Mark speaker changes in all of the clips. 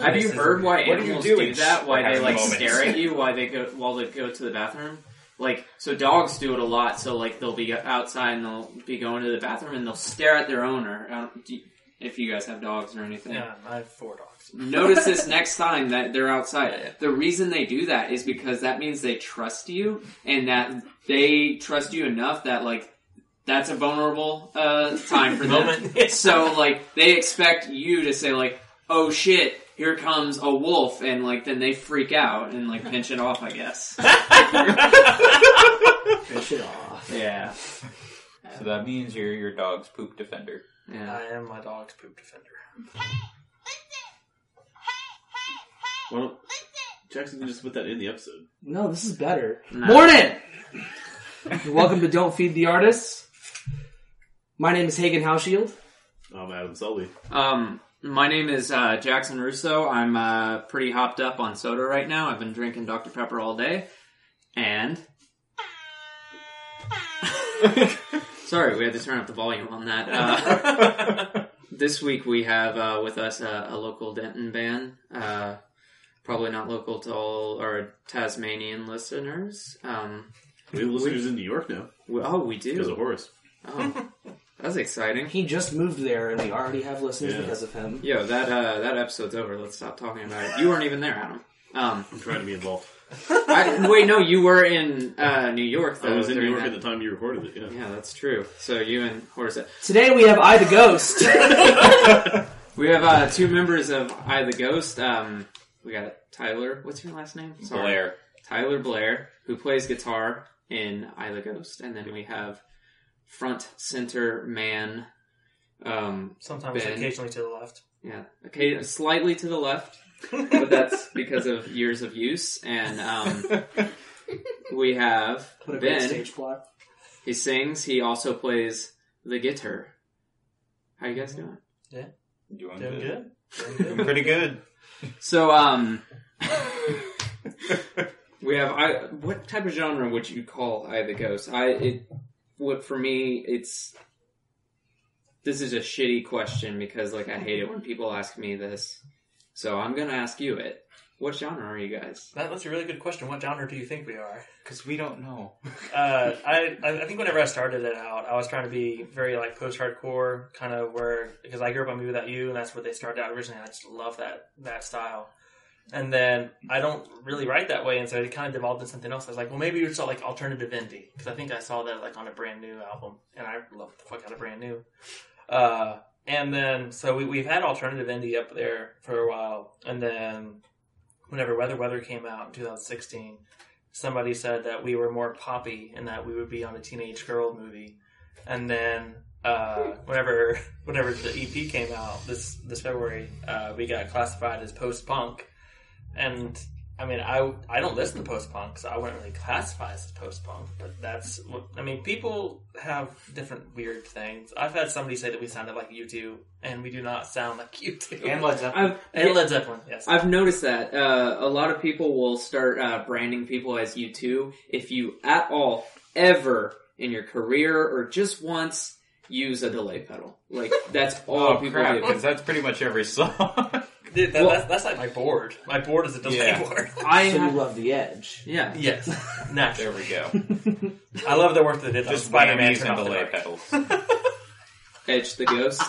Speaker 1: Have you heard why
Speaker 2: What are you
Speaker 1: animals
Speaker 2: doing?
Speaker 1: do that? Why they like
Speaker 2: moments.
Speaker 1: stare at you? Why they go while they go to the bathroom? Like so, dogs do it a lot. So like they'll be outside and they'll be going to the bathroom and they'll stare at their owner. I don't- do you- If you guys have dogs or anything,
Speaker 3: Yeah, I have four dogs.
Speaker 1: notice this next time that they're outside. The reason they do that is because that means they trust you and that they trust you enough that like that's a vulnerable uh, time for them.
Speaker 3: Moment.
Speaker 1: so like they expect you to say like, "Oh shit, here comes a wolf," and like then they freak out and like pinch it off. I guess.
Speaker 4: Finish it off.
Speaker 1: yeah.
Speaker 2: So that means you're your dog's poop defender.
Speaker 1: Yeah.
Speaker 3: I am my dog's poop defender.
Speaker 5: Well, Jackson can just put that in the episode.
Speaker 4: No, this is better.
Speaker 1: No.
Speaker 4: Morning! Welcome to Don't Feed the Artists. My name is Hagen Hauschild.
Speaker 5: I'm Adam Selby.
Speaker 1: Um, my name is uh, Jackson Russo. I'm uh, pretty hopped up on soda right now. I've been drinking Dr. Pepper all day. And. Sorry, we had to turn up the volume on that. Uh, this week we have uh, with us a, a local Denton band. Uh, probably not local to all our Tasmanian listeners. Um,
Speaker 5: We have listeners in New York now
Speaker 1: we, oh, we do.
Speaker 5: because of Horace.
Speaker 1: Oh, that's exciting.
Speaker 4: He just moved there and we already have listeners
Speaker 5: Yeah.
Speaker 4: because of him.
Speaker 1: Yo, that uh, that episode's over. Let's stop talking about it. You weren't even there, Adam. Um,
Speaker 5: I'm trying to be involved.
Speaker 1: I, wait, no, you were in uh, New York though.
Speaker 5: I was in New
Speaker 1: during
Speaker 5: York
Speaker 1: that-
Speaker 5: at the time you recorded it. Yeah.
Speaker 1: Yeah, that's true. So you and Horace.
Speaker 4: Today we have I the Ghost.
Speaker 1: We have uh, two members of I the Ghost. Um, we got Tyler. What's your last name? Sorry.
Speaker 2: Blair.
Speaker 1: Tyler Blair, who plays guitar in I the Ghost, and then we have front center man. Um,
Speaker 3: Sometimes
Speaker 1: Ben.
Speaker 3: occasionally to the left.
Speaker 1: yeah, okay, slightly to the left, but that's because of years of use. And um, we have
Speaker 4: What a great
Speaker 1: Ben.
Speaker 4: stage plot.
Speaker 1: He sings. He also plays the guitar. How you guys doing?
Speaker 2: Doing
Speaker 3: Doing
Speaker 2: good.
Speaker 3: good. Doing
Speaker 2: Doing
Speaker 3: good.
Speaker 2: pretty good.
Speaker 1: So, um, we have I. What type of genre would you call I the Ghost? I it. What for me, it's. This is a shitty question because, like, I hate it when people ask me this. So I'm gonna ask you it. What genre are you guys?
Speaker 3: That, that's a really good question. What genre do you think we are?
Speaker 2: Because we don't know.
Speaker 3: Uh, I I think whenever I started it out, I was trying to be very like post-hardcore, kind of where because I grew up on mewithoutYou, and that's where they started out originally. I just love that that style. And then I don't really write that way, and so it kind of devolved into something else. I was like, well, maybe it's like alternative indie because I think I saw that like on a brand new album, and I love the fuck out of brand new. Uh, and then so we, we've had alternative indie up there for a while, and then whenever Weather Weather came out in 2016 somebody said that we were more poppy and that we would be on a teenage girl movie. And then uh, whenever whenever the EP came out this this February, uh, we got classified as post punk. And I mean, I I don't listen to post punk, so I wouldn't really classify us as post punk. But that's what I mean. People have different weird things. I've had somebody say that we sounded like U2, and we do not sound like U2.
Speaker 2: And Led Zeppelin.
Speaker 1: I've
Speaker 3: And Led Zeppelin, yes.
Speaker 1: I've noticed that uh, a lot of people will start uh, branding people as U2 if you at all ever in your career or just once use a delay pedal. Like that's all
Speaker 2: Oh
Speaker 1: people
Speaker 2: crap!
Speaker 1: do.
Speaker 2: Because that's pretty much every song.
Speaker 3: Dude, that,
Speaker 1: Well-
Speaker 3: that's, that's like my board. My board is a delay
Speaker 2: Yeah.
Speaker 3: board.
Speaker 1: I
Speaker 4: So you
Speaker 1: have,
Speaker 4: love the edge.
Speaker 1: yeah.
Speaker 3: Yes,
Speaker 2: there we go.
Speaker 3: I love the work that they did on
Speaker 2: Just
Speaker 3: Spider-Man.
Speaker 2: whammies
Speaker 3: Turn
Speaker 2: and
Speaker 3: the
Speaker 2: delay
Speaker 3: Dark.
Speaker 2: pedals.
Speaker 1: Edge the Ghost.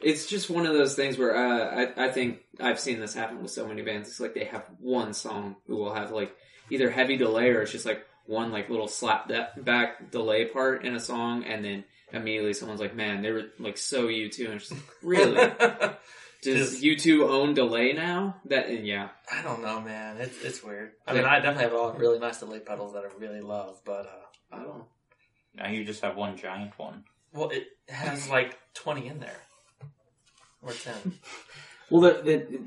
Speaker 1: it's just one of those things where uh, I, I think I've seen this happen with so many bands. It's like they have one song who will have like either heavy delay or it's just like one like little slap that back delay part in a song, and then immediately someone's like, "Man, they were like so U2," and it's just like, really. Does
Speaker 3: Just-
Speaker 1: U2 own delay now? That and yeah,
Speaker 3: I don't know, man. It's it's weird. I mean, I definitely have a lot of really nice delay pedals that I really love, but uh,
Speaker 1: I don't.
Speaker 2: now you just have one giant one.
Speaker 3: well, it has like twenty in there or ten.
Speaker 4: Well, the,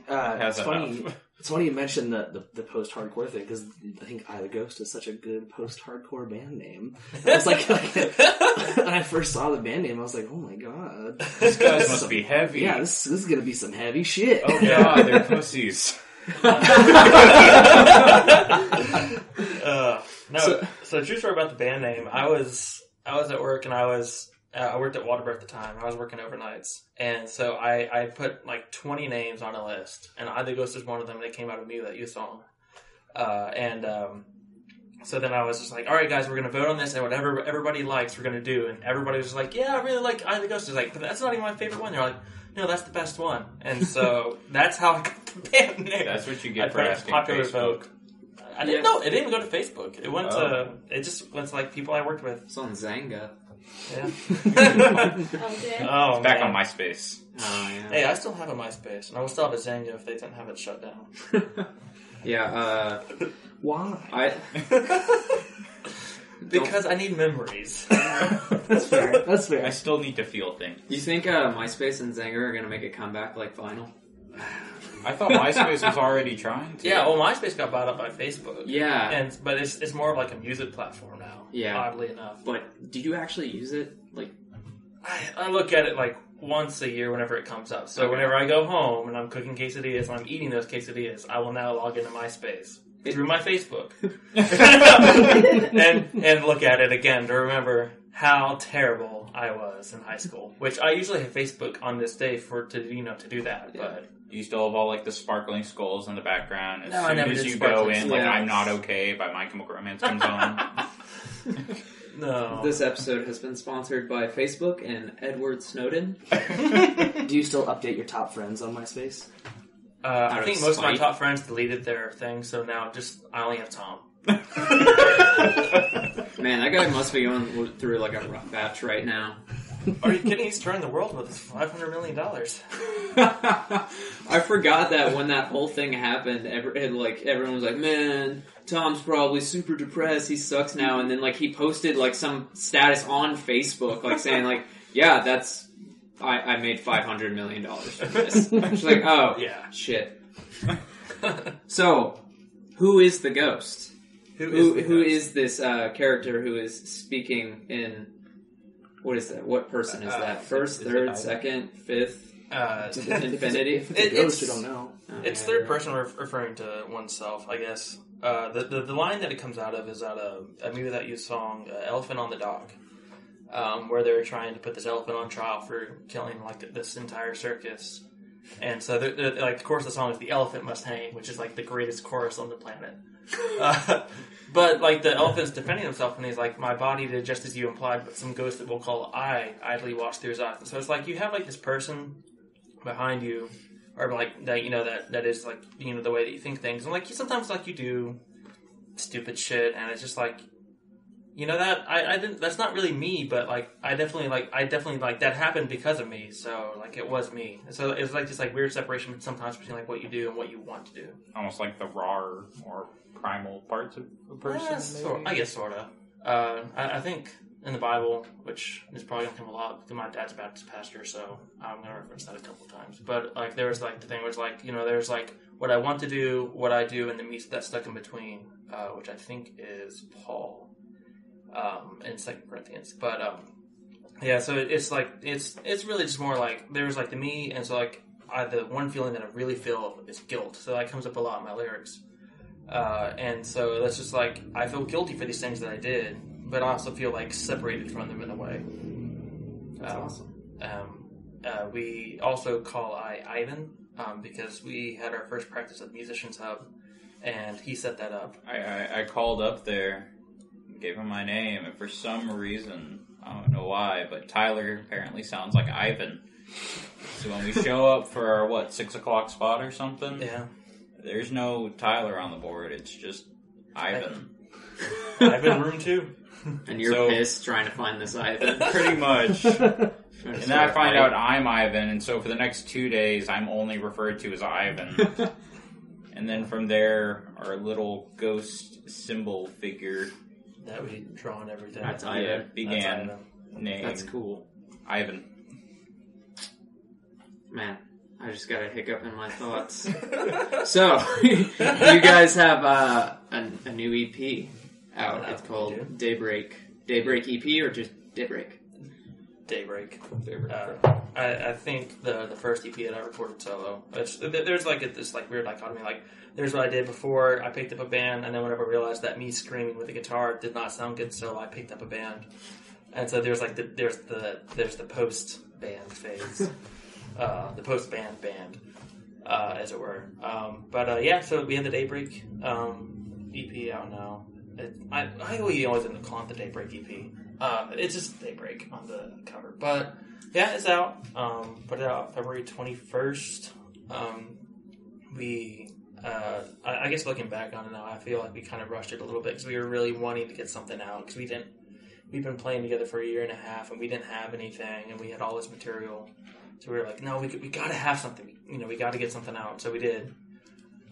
Speaker 4: the, uh,
Speaker 2: Has
Speaker 4: it's
Speaker 2: enough.
Speaker 4: funny. It's funny you mentioned the, the, the post hardcore thing because I think I the Ghost is such a good post hardcore band name. I was like, when I first saw the band name, I was like, oh my god,
Speaker 2: These guys must be heavy.
Speaker 4: yeah, this this is gonna be some heavy shit.
Speaker 2: Oh god, they're pussies.
Speaker 3: Uh, no,
Speaker 1: So-
Speaker 3: so, true story about the band name. I was I was at work and I was uh, I worked at Waterbird at the time. I was working overnights, and so I, I put like 20 names on a list, and I the Ghost was one of them. And it came out of me that you song, uh, and um, so then I was just like, all right, guys, we're gonna vote on this, and whatever everybody likes, we're gonna do. And everybody was just like, yeah, I really like I the Ghost. Is like, but that's not even my favorite one. They're like, no, that's the best one. And so that's how I got the band name.
Speaker 2: That's what you
Speaker 3: I
Speaker 2: get for asking
Speaker 3: popular
Speaker 2: Facebook.
Speaker 3: vote. I didn't
Speaker 1: Yeah.
Speaker 3: know. It didn't go to Facebook. It went
Speaker 2: Oh.
Speaker 3: to. It just went to like people I worked with.
Speaker 1: It's on Xanga.
Speaker 3: Yeah.
Speaker 6: Oh, dear.
Speaker 3: oh,
Speaker 2: Back
Speaker 3: man.
Speaker 2: on MySpace.
Speaker 1: Oh yeah.
Speaker 3: Hey, I still have a MySpace, and I will still have a Xanga if they didn't have it shut down.
Speaker 1: yeah. Uh,
Speaker 4: Why?
Speaker 1: I
Speaker 3: Because I need memories.
Speaker 4: That's fair. That's fair.
Speaker 2: I still need to feel things.
Speaker 1: you think uh, MySpace and Xanga are gonna make a comeback like Vinyl?
Speaker 2: I thought MySpace was already trying to.
Speaker 3: yeah, well, MySpace got bought up by Facebook.
Speaker 1: Yeah.
Speaker 3: and but it's it's more of like a music platform now.
Speaker 1: Yeah.
Speaker 3: oddly enough.
Speaker 1: but do you actually use it? Like,
Speaker 3: I, I look at it like once a year whenever it comes up. So
Speaker 1: Okay.
Speaker 3: whenever I go home and I'm cooking quesadillas and I'm eating those quesadillas, I will now log into MySpace
Speaker 1: It-
Speaker 3: through my Facebook and and look at it again to remember how terrible I was in high school. Which I usually have Facebook on this day for to you know to do that,
Speaker 1: Yeah.
Speaker 3: but
Speaker 2: You still have all like the sparkling skulls in the background. As
Speaker 3: No, I
Speaker 2: soon
Speaker 3: never
Speaker 2: as
Speaker 3: did
Speaker 2: you go
Speaker 3: sparkling
Speaker 2: in, like
Speaker 1: skulls.
Speaker 2: I'm not okay by My Chemical Romance comes on.
Speaker 3: no.
Speaker 1: this episode has been sponsored by Facebook and Edward Snowden.
Speaker 4: Do you still update your top friends on MySpace?
Speaker 3: uh, I think most of my
Speaker 1: spite.
Speaker 3: top friends deleted their thing, so now just I only have Tom.
Speaker 1: Man, that guy must be going through like a rough patch right now.
Speaker 3: Are you kidding? He's touring the world with his five hundred million dollars.
Speaker 1: I forgot that when that whole thing happened, every, and, like everyone was like, "Man, Tom's probably super depressed. He sucks now." And then like he posted like some status on Facebook, like saying like, "Yeah, that's I, I made five hundred million dollars from this." She's like, "Oh
Speaker 3: Yeah.
Speaker 1: shit." So, who is the ghost?
Speaker 3: Who
Speaker 1: Who
Speaker 3: the
Speaker 1: who
Speaker 3: ghost?
Speaker 1: is this uh, character who is speaking in? What is that? What person is
Speaker 3: Uh,
Speaker 1: that? First,
Speaker 2: is
Speaker 1: third, second, fifth,
Speaker 3: Uh,
Speaker 1: infinity?
Speaker 4: If it's a ghost, you don't know.
Speaker 1: Oh,
Speaker 3: it's
Speaker 1: yeah,
Speaker 3: third
Speaker 1: you're
Speaker 3: person re- referring to oneself, I guess. Uh, the, the the line that it comes out of is out of a movie that you song, uh, "Elephant on the Dock," um, where they're trying to put this elephant on trial for killing like this entire circus. And so, they're, they're- like, of course, the song is "The Elephant Must Hang," which is like the greatest chorus on the planet. Uh, but like the elephant's defending himself, and he's like, "My body did just as you implied, but some ghost that we'll call I idly watched through his eyes." And so it's like you have like this person behind you, or like that you know that that is like you know the way that you think things, and like sometimes like you do stupid shit, and it's just like. You know that I, I didn't. That's not really me, but like I definitely like I definitely like that happened because of me. So like it was me. So it's like this like weird separation sometimes between like what you do and what you want to do.
Speaker 2: Almost like the raw or primal parts of a person.
Speaker 3: Yeah, sort. I guess sort of. Uh, I, I think in the Bible, which is probably gonna come a lot because my dad's a Baptist pastor, so I'm gonna reference that a couple times. But like, there was like the thing was like you know, there's like what I want to do, what I do, and the meat that's stuck in between, uh, which I think is Paul um, in Second Corinthians. But um, yeah, so it, it's like it's it's really just more like there's like the me, and so like I, the one feeling that I really feel is guilt. So that comes up a lot in my lyrics. Uh, and so that's just like I feel guilty for these things that I did, but I also feel like separated from them in a way.
Speaker 1: That's
Speaker 3: Um,
Speaker 1: awesome.
Speaker 3: Um, uh, we also call I Ivan um, because we had our first practice at Musicians Hub, and he set that up.
Speaker 2: I, I, I called up there, gave him my name, and for some reason, I don't know why, but Tyler apparently sounds like Ivan. So when we show up for our, what, 6 o'clock spot or something,
Speaker 3: Yeah,
Speaker 2: there's no Tyler on the board, it's just Ivan.
Speaker 3: Ivan room two.
Speaker 1: And you're
Speaker 2: So-
Speaker 1: pissed trying to find this Ivan.
Speaker 2: Pretty much.
Speaker 1: Trying
Speaker 2: And then I find out I'm Ivan, and so for the next two days, I'm only referred to as Ivan. and then from there, our little ghost symbol figure
Speaker 3: that we draw on everything.
Speaker 1: That's
Speaker 2: yeah,
Speaker 1: Ivan.
Speaker 3: That's
Speaker 2: began
Speaker 3: Ivan.
Speaker 2: named
Speaker 1: That's cool.
Speaker 2: Ivan.
Speaker 1: Man, I just got a hiccup in my thoughts. so, you guys have uh, a, a new EP out. It's called. Daybreak. Daybreak EP or just Daybreak?
Speaker 3: Daybreak. Uh, I, I think the the first EP that I recorded solo. It's, there's like a, this like weird dichotomy. Like there's what I did before I picked up a band, and then whenever I realized that me screaming with a guitar did not sound good, so I picked up a band. and so there's like the there's the there's the post band phase, uh, the post band band, uh, as it were. Um, but uh, yeah, so we have the Daybreak um, EP out now. I I always always end up calling it the Daybreak EP. Um, it's just Daybreak on the cover, but yeah, it's out. Um, put it out February twenty first. Um, we, uh, I, I guess looking back on it now, I feel like we kind of rushed it a little bit because we were really wanting to get something out because we didn't. We've been playing together for a year and a half, and we didn't have anything, and we had all this material. So we were like, no, we we got to have something. You know, we got to get something out. So we did.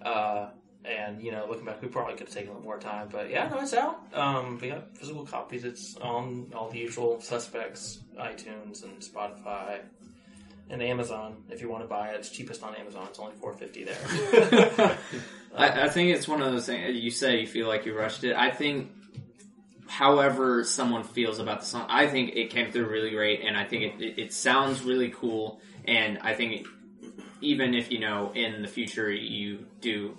Speaker 3: Uh, and you know, looking back, we probably could have taken a little more time, but yeah, no, it's out. Um, we got physical copies. It's on all the usual suspects: iTunes and Spotify, and Amazon. If you want to buy it, it's cheapest on Amazon. It's only four fifty there.
Speaker 1: I, I think it's one of those things. You say you feel like you rushed it. I think, however, someone feels about the song, I think it came through really great, and I think it, it, it sounds really cool. And I think it, even if you know in the future you do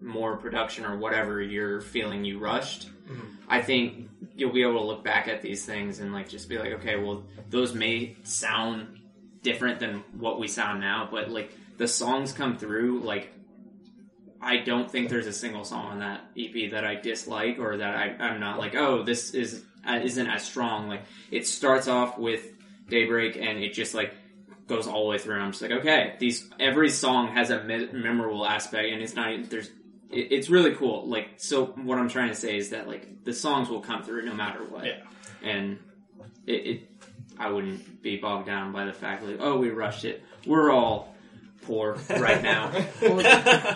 Speaker 1: more production or whatever you're feeling you rushed, I think you'll be able to look back at these things and like just be like, okay, well, those may sound different than what we sound now, but like the songs come through like I don't think there's a single song on that EP that I dislike or that I, I'm not like, oh, this is uh, isn't as strong. Like it starts off with Daybreak and it just like goes all the way through. And I'm just like, okay, these every song has a me- memorable aspect, and it's not there's. It, it's really cool. Like so, what I'm trying to say is that like the songs will come through no matter what.
Speaker 3: Yeah.
Speaker 1: And it, it I wouldn't be bogged down by the fact like, oh, we rushed it. We're all poor right now.
Speaker 4: Well,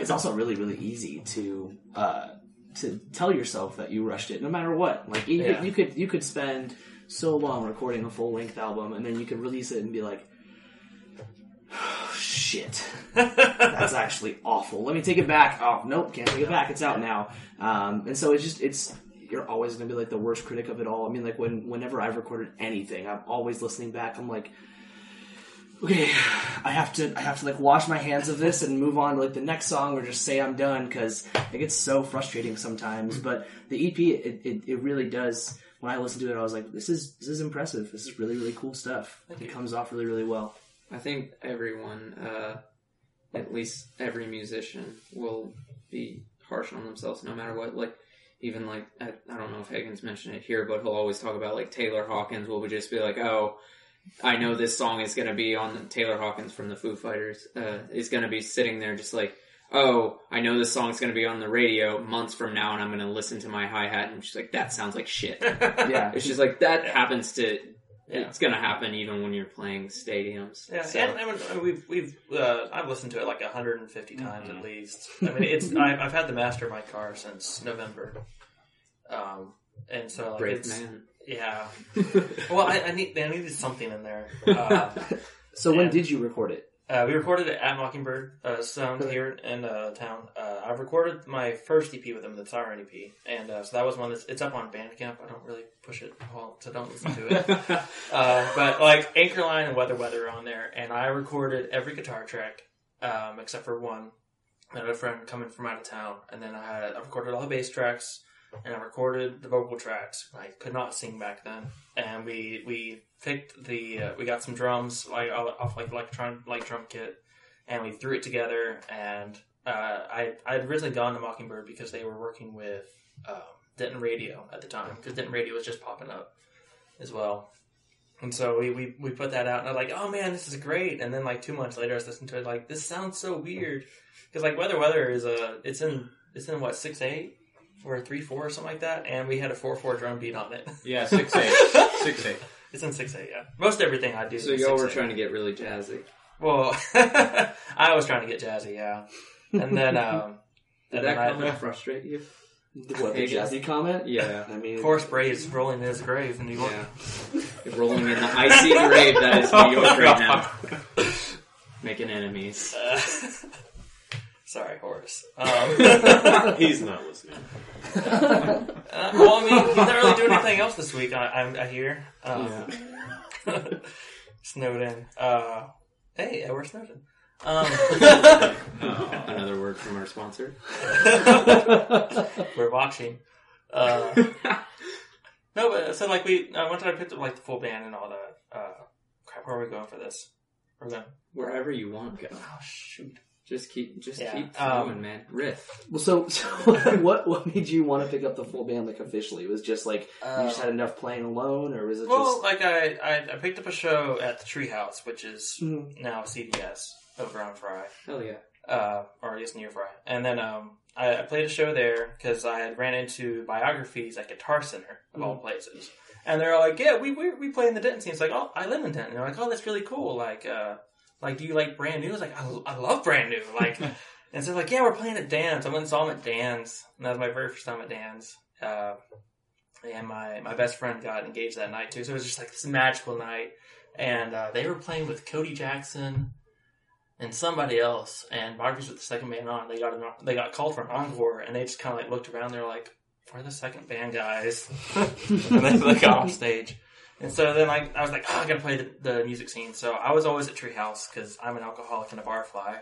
Speaker 4: it's also really, really easy to uh, to tell yourself that you rushed it, no matter what. Like you,
Speaker 3: Yeah.
Speaker 4: could, you could you could spend so long recording a full length album, and then you could release it and be like, "Shit, that's actually awful. Let me take it back." Oh, nope, can't take it back. It's out now. Um, and so it's just it's you're always going to be like the worst critic of it all. I mean, like when whenever I've recorded anything, I'm always listening back. I'm like okay, I have to, I have to like wash my hands of this and move on to like the next song or just say I'm done because it gets so frustrating sometimes. But the EP, it, it, it really does. When I listened to it, I was like, this is this is impressive. This is really really cool stuff.
Speaker 3: Thank
Speaker 4: it
Speaker 3: you.
Speaker 4: comes off really really well.
Speaker 1: I think everyone, uh, at least every musician, will be harsh on themselves no matter what. Like, even like, I, I don't know if Higgins mentioned it here, but he'll always talk about like Taylor Hawkins will we just be like, oh, I know this song is going to be on Taylor Hawkins from the Foo Fighters, uh, is going to be sitting there just like, oh, I know this song's going to be on the radio months from now and I'm going to listen to my hi hat and she's like, that sounds like shit.
Speaker 4: Yeah,
Speaker 1: It's just like, that happens to,
Speaker 3: Yeah.
Speaker 1: it's going to happen even when you're playing stadiums.
Speaker 3: Yeah,
Speaker 1: So-
Speaker 3: and, and, and we've we've uh, I've listened to it like 150 times at least. I mean, it's I, I've had the master in my car since November, um, and so like
Speaker 1: Brave
Speaker 3: it's
Speaker 1: man.
Speaker 3: yeah. Well, I, I need I needed something in there. Uh,
Speaker 4: So when did you record it?
Speaker 3: Uh, we recorded it at Mockingbird uh, Sound here in uh, town. Uh, I recorded my first EP with them, the Siren EP, and uh, so that was one that's it's up on Bandcamp. I don't really push it all, so don't listen to it. Uh, but like Anchorline and Weather Weather are on there, and I recorded every guitar track um, except for one. I had a friend coming from out of town, and then I had I recorded all the bass tracks, and I recorded the vocal tracks. I could not sing back then, and we we picked the uh, we got some drums like off like electron like drum kit, and we threw it together. And uh, I I had originally gone to Mockingbird because they were working with um, Denton Radio at the time because Denton Radio was just popping up as well. And so we, we, we put that out, and I was like, oh man, this is great. And then like two months later, I was listening to it, like this sounds so weird because like Weather Weather is a it's in it's in what six eight or three four or something like that, and we had a four four drum beat on it.
Speaker 2: Yeah, six eight, six eight.
Speaker 3: It's in six eight, yeah. Most everything I do.
Speaker 1: So
Speaker 3: is
Speaker 1: y'all were
Speaker 3: 6/8.
Speaker 1: trying to get really jazzy.
Speaker 3: Well, I was trying to get jazzy, yeah. And then, um,
Speaker 1: Did
Speaker 3: and
Speaker 1: that
Speaker 3: then I,
Speaker 1: frustrate you?
Speaker 4: What the jazzy comment?
Speaker 1: Yeah.
Speaker 4: I mean,
Speaker 3: Horace Bray is rolling in his grave in New York.
Speaker 1: Yeah. You're rolling in the icy grave that is New York right now. Making enemies.
Speaker 3: Uh, sorry, Horace. Um,
Speaker 5: He's not listening.
Speaker 3: uh, well, I mean, he's not really doing anything else this week. I, I, I hear. Um, Snowden. Uh, hey, Edward Snowden. Um,
Speaker 1: Another word from our sponsor.
Speaker 3: we're watching. Uh, No, but so like we, uh, one time I picked up like the full band and all that. Uh, crap, where are we going for this? We're going.
Speaker 1: Wherever you want to go.
Speaker 3: Oh shoot!
Speaker 1: Just keep, just
Speaker 3: Yeah,
Speaker 1: keep
Speaker 3: um,
Speaker 1: man. Riff.
Speaker 4: Well, so, so what what made you want to pick up the full band like officially? It was just like you just had enough playing alone, or was it
Speaker 3: well,
Speaker 4: just?
Speaker 3: like I, I, I picked up a show at the Treehouse, which is
Speaker 4: Mhm.
Speaker 3: now CBS over on Fry.
Speaker 1: Hell yeah.
Speaker 3: uh, or just near Fry. And then um, I, I played a show there because I had ran into biographies at Guitar Center of all places, and they're all like, "Yeah, we we, we play in the Denton scene." It's like, "Oh, I live in Denton." And they're like, "Oh, that's really cool." Like, uh, like, do you like brand new? I was like, I, I love brand new. Like, and so like, yeah, we're playing at Dan's. I went and saw them at Dan's, and that was my very first time at Dan's. Uh, and my my best friend got engaged that night too, so it was just like this magical night. And uh, they were playing with Cody Jackson and somebody else, and Biographies with the second band on. They got an, they got called for an encore, and they just kind of like looked around. They're like, "We're the second band guys," and then they got off stage. And so then I, I was like, oh, I gotta play the, the music scene. So I was always at Treehouse because I'm an alcoholic and a barfly.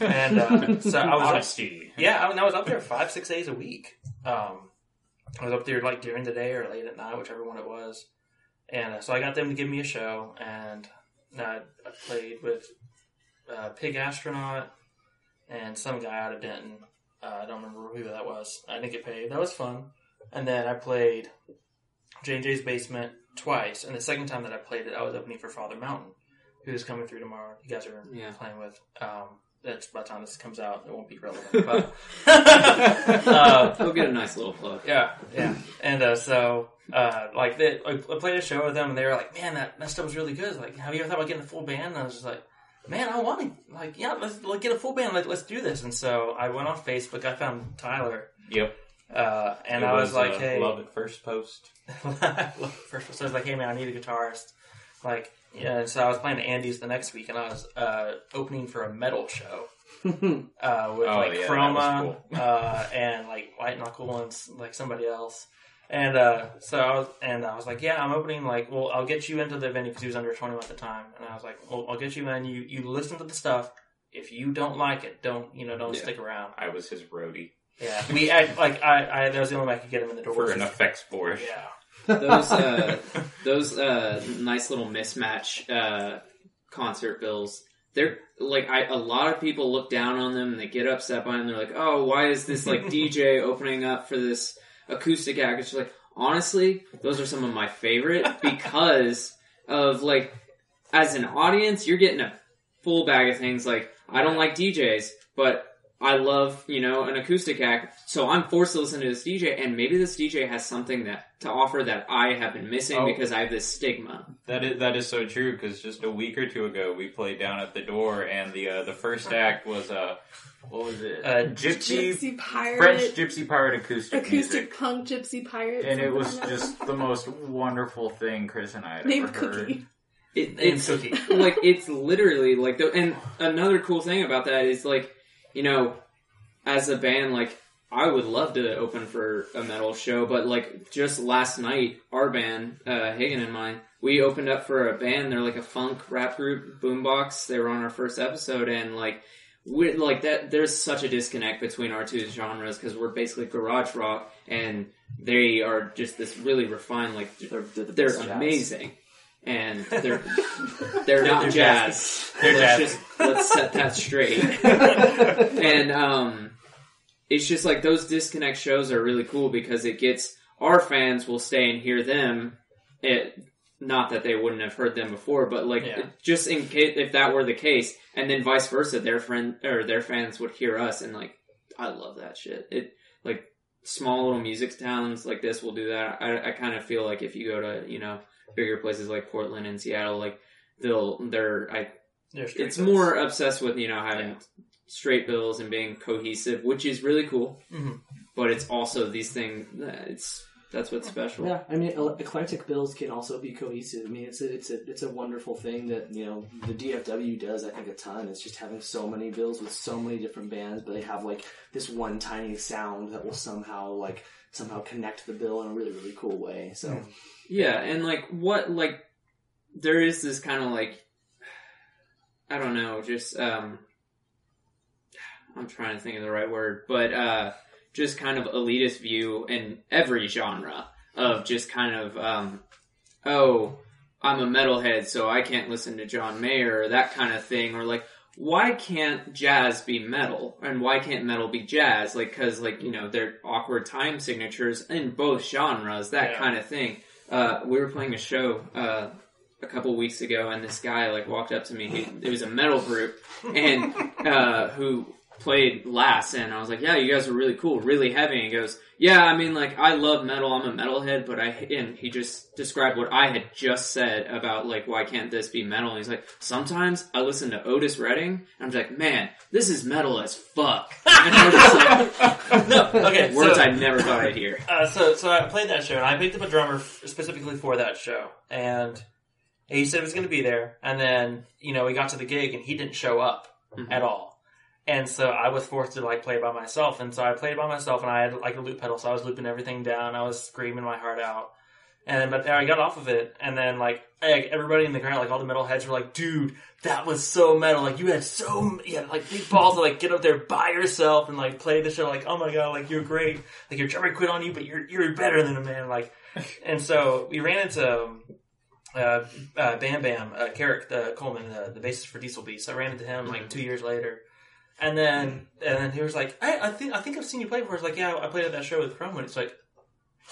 Speaker 3: And uh, so I was up,
Speaker 2: Honesty.
Speaker 3: yeah, I, mean, I was up there five, six days a week. Um, I was up there like during the day or late at night, whichever one it was. And uh, so I got them to give me a show, and uh, I played with uh, Pig Astronaut and some guy out of Denton. Uh, I don't remember who that was. I didn't get paid. That was fun. And then I played J&J's Basement twice, and the second time that I played it, I was opening for Father Mountain, who's coming through tomorrow. You guys are
Speaker 1: Yeah.
Speaker 3: playing with. Um, that's by the time this comes out, it won't be relevant. But uh,
Speaker 1: We'll get a nice little plug.
Speaker 3: yeah, yeah. And uh, so, uh, like, they, I I played a show with them, and they were like, "Man, that, that stuff was really good." Like, have you ever thought about getting a full band? And I was just like, "Man, I want to, like, yeah, let's like, get a full band. Like, let's do this." And so I went on Facebook. I found Tyler,
Speaker 2: Yep.
Speaker 3: uh, and
Speaker 2: It
Speaker 3: I was, like,
Speaker 2: uh,
Speaker 3: "Hey,
Speaker 2: love at first post.
Speaker 3: First, so I was like, "Hey, man, I need a guitarist." Like, yeah. And so I was playing at Andy's the next week, and I was uh, opening for a metal show uh, with
Speaker 2: Oh,
Speaker 3: like
Speaker 2: yeah,
Speaker 3: Chroma
Speaker 2: was
Speaker 3: uh, and like White Knuckle and like somebody else. And uh, so I was, and I was like, yeah, I'm opening. Like, well, I'll get you into the venue because he was under 21 at the time. And I was like, well, I'll get you in. You you listen to the stuff. If you don't like it, don't you know? Don't
Speaker 1: Yeah.
Speaker 3: stick around.
Speaker 2: I was his roadie
Speaker 3: Yeah, we I, like I, I that was the only way I could get him in the door.
Speaker 2: for an effects board.
Speaker 3: Yeah,
Speaker 1: Those uh, those uh, nice little mismatch uh, concert bills. They're like I, a lot of people look down on them and they get upset by them. They're like, "Oh, why is this like DJ opening up for this acoustic act?" It's like honestly, those are some of my favorite because of like as an audience, you're getting a full bag of things. Like I don't like DJs, but I love, you know, an acoustic act, so I'm forced to listen to this DJ, and maybe this DJ has something that to offer that I have been missing
Speaker 2: Oh.
Speaker 1: because I have this stigma.
Speaker 2: That is that is so true because just a week or two ago we played down at the door and the uh, the first act was uh what was it
Speaker 3: Uh,
Speaker 2: gypsy,
Speaker 6: Gypsy pirate.
Speaker 2: French gypsy pirate acoustic,
Speaker 6: acoustic
Speaker 2: music.
Speaker 6: punk gypsy pirate.
Speaker 2: and it was just the most wonderful thing Chris and I had
Speaker 6: named
Speaker 2: ever heard.
Speaker 1: It, it's like it's literally like the and another cool thing about that is like you know as a band like I would love to open for a metal show but like just last night our band uh Hagen and mine we opened up for a band. They're like a funk rap group Boombox. They were on our first episode and like we like that there's such a disconnect between our two genres because we're basically garage rock and they are just this really refined like
Speaker 4: They're, they're, the
Speaker 1: they're amazing, and they're they're not jazz.
Speaker 3: They're
Speaker 1: let's
Speaker 3: jazzy.
Speaker 1: just let's set that straight. and um, it's just like those disconnect shows are really cool because it gets our fans will stay and hear them. It not that they wouldn't have heard them before, but like
Speaker 3: Yeah.
Speaker 1: just in case if that were the case, and then vice versa, their friend or their fans would hear us and like I love that shit. It like small little music towns like this will do that. I, I kind of feel like if you go to you know bigger places like Portland and Seattle, like they'll they're I
Speaker 3: They're
Speaker 1: it's
Speaker 3: bills.
Speaker 1: more obsessed with you know having
Speaker 3: Yeah.
Speaker 1: straight bills and being cohesive, which is really cool.
Speaker 3: Mhm.
Speaker 1: But it's also these things. It's that's what's special.
Speaker 4: Yeah, I mean, eclectic bills can also be cohesive. I mean, it's a, it's a it's a wonderful thing that you know the DFW does. I think a ton. It's just having so many bills with so many different bands, but they have like this one tiny sound that will somehow like somehow connect the bill in a really really cool way. So
Speaker 1: Yeah, and like what like there is this kind of like I don't know, just um I'm trying to think of the right word, but uh just kind of elitist view in every genre of just kind of, um, oh, I'm a metalhead, so I can't listen to John Mayer or that kind of thing, or like, why can't jazz be metal and why can't metal be jazz? Like, cause like, you know, they're awkward time signatures in both genres, that
Speaker 3: Yeah.
Speaker 1: kind of thing. Uh, we were playing a show, uh, a couple weeks ago and this guy like walked up to me. He, it was a metal group and, uh, who played last and I was like, yeah, you guys are really cool, really heavy. And he goes, yeah, I mean, like, I love metal. I'm a metalhead, but I, and he just described what I had just said about, like, why can't this be metal? And he's like, sometimes I listen to Otis Redding, and I'm like, man, this is metal as fuck. And I was like,
Speaker 3: no, okay.
Speaker 1: words
Speaker 3: so,
Speaker 1: I never thought I'd hear.
Speaker 3: Uh, so, so I played that show, and I picked up a drummer f- specifically for that show, and he said he was going to be there, and then you know we got to the gig, and he didn't show up
Speaker 1: Mhm.
Speaker 3: at all, and so I was forced to like play by myself, and so I played by myself, and I had like a loop pedal, so I was looping everything down, I was screaming my heart out, and then but then I got off of it, and then like, like everybody in the crowd, like all the metal heads were like, dude. That was so metal. Like you had so you had like big balls to like get up there by yourself and like play the show. Like oh my god, like you're great like your drummer quit on you, but you're you're better than a man. Like, and so we ran into um, uh, uh, Bam Bam uh, Carrick uh, Coleman, uh, the bassist for Diesel Beast. I ran into him like two years later, and then and then he was like, I, I think I think I've seen you play before. It's like, yeah, I played at that show with Chrome. And it's like.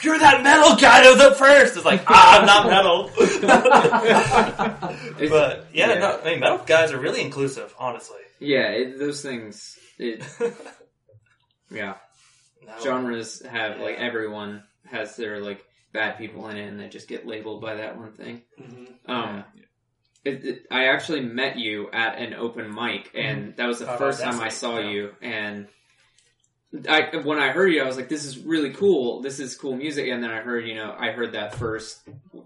Speaker 3: You're that metal guy that was up first. It's like, ah, I'm not metal. but yeah,
Speaker 1: Yeah.
Speaker 3: no, I mean, metal guys are really inclusive, honestly.
Speaker 1: Yeah, it, those things, it, yeah.
Speaker 3: No.
Speaker 1: Genres have, like, everyone has their, like, bad people in it, and they just get labeled by that one thing.
Speaker 4: Mm-hmm.
Speaker 1: Um, it, it- I actually met you at an open mic, and that was the
Speaker 3: Oh,
Speaker 1: first time I saw
Speaker 3: yeah.
Speaker 1: you. And I, when I heard you, I was like, "This is really cool. This is cool music." And then I heard, you know, I heard that first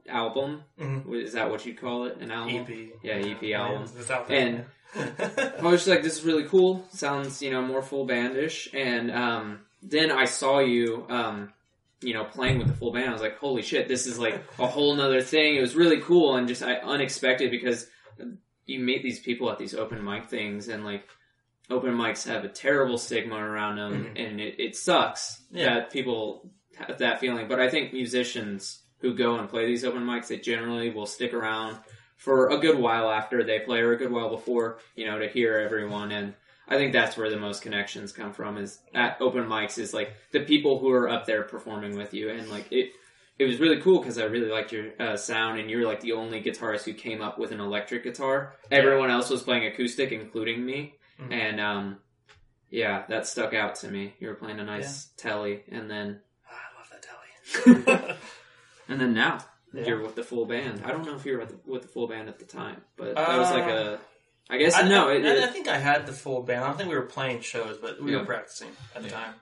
Speaker 1: album.
Speaker 3: Mhm.
Speaker 1: Is that what you call it? An album?
Speaker 3: EP.
Speaker 1: Yeah, EP album. And I was just like, "This is really cool. Sounds, you know, more full bandish." And um, then I saw you. Um, you know, playing with the full band, I was like, holy shit, this is like a whole nother thing. It was really cool and just I, unexpected because you meet these people at these open mic things and like open mics have a terrible stigma around them mm-hmm. and it, it sucks
Speaker 3: Yeah.
Speaker 1: that people have that feeling. But I think musicians who go and play these open mics, they generally will stick around for a good while after they play or a good while before, you know, to hear everyone and I think that's where the most connections come from is at open mics is like the people who are up there performing with you and like it it was really cool because I really liked your uh, sound and you're like the only guitarist who came up with an electric guitar. Everyone else was playing acoustic including me
Speaker 3: Mhm.
Speaker 1: and um yeah, that stuck out to me. You were playing a nice telly and then
Speaker 3: Ah, I love that telly.
Speaker 1: and then now
Speaker 3: Yeah.
Speaker 1: you're with the full band. I don't know if you were with the, with the full band at the time, but that was like
Speaker 3: Uh,
Speaker 1: a I guess
Speaker 3: I,
Speaker 1: no,
Speaker 3: I,
Speaker 1: it,
Speaker 3: I, I think I had the full band. I don't think we were playing shows, but we
Speaker 1: Yeah.
Speaker 3: were practicing at the
Speaker 2: Yeah.
Speaker 3: time.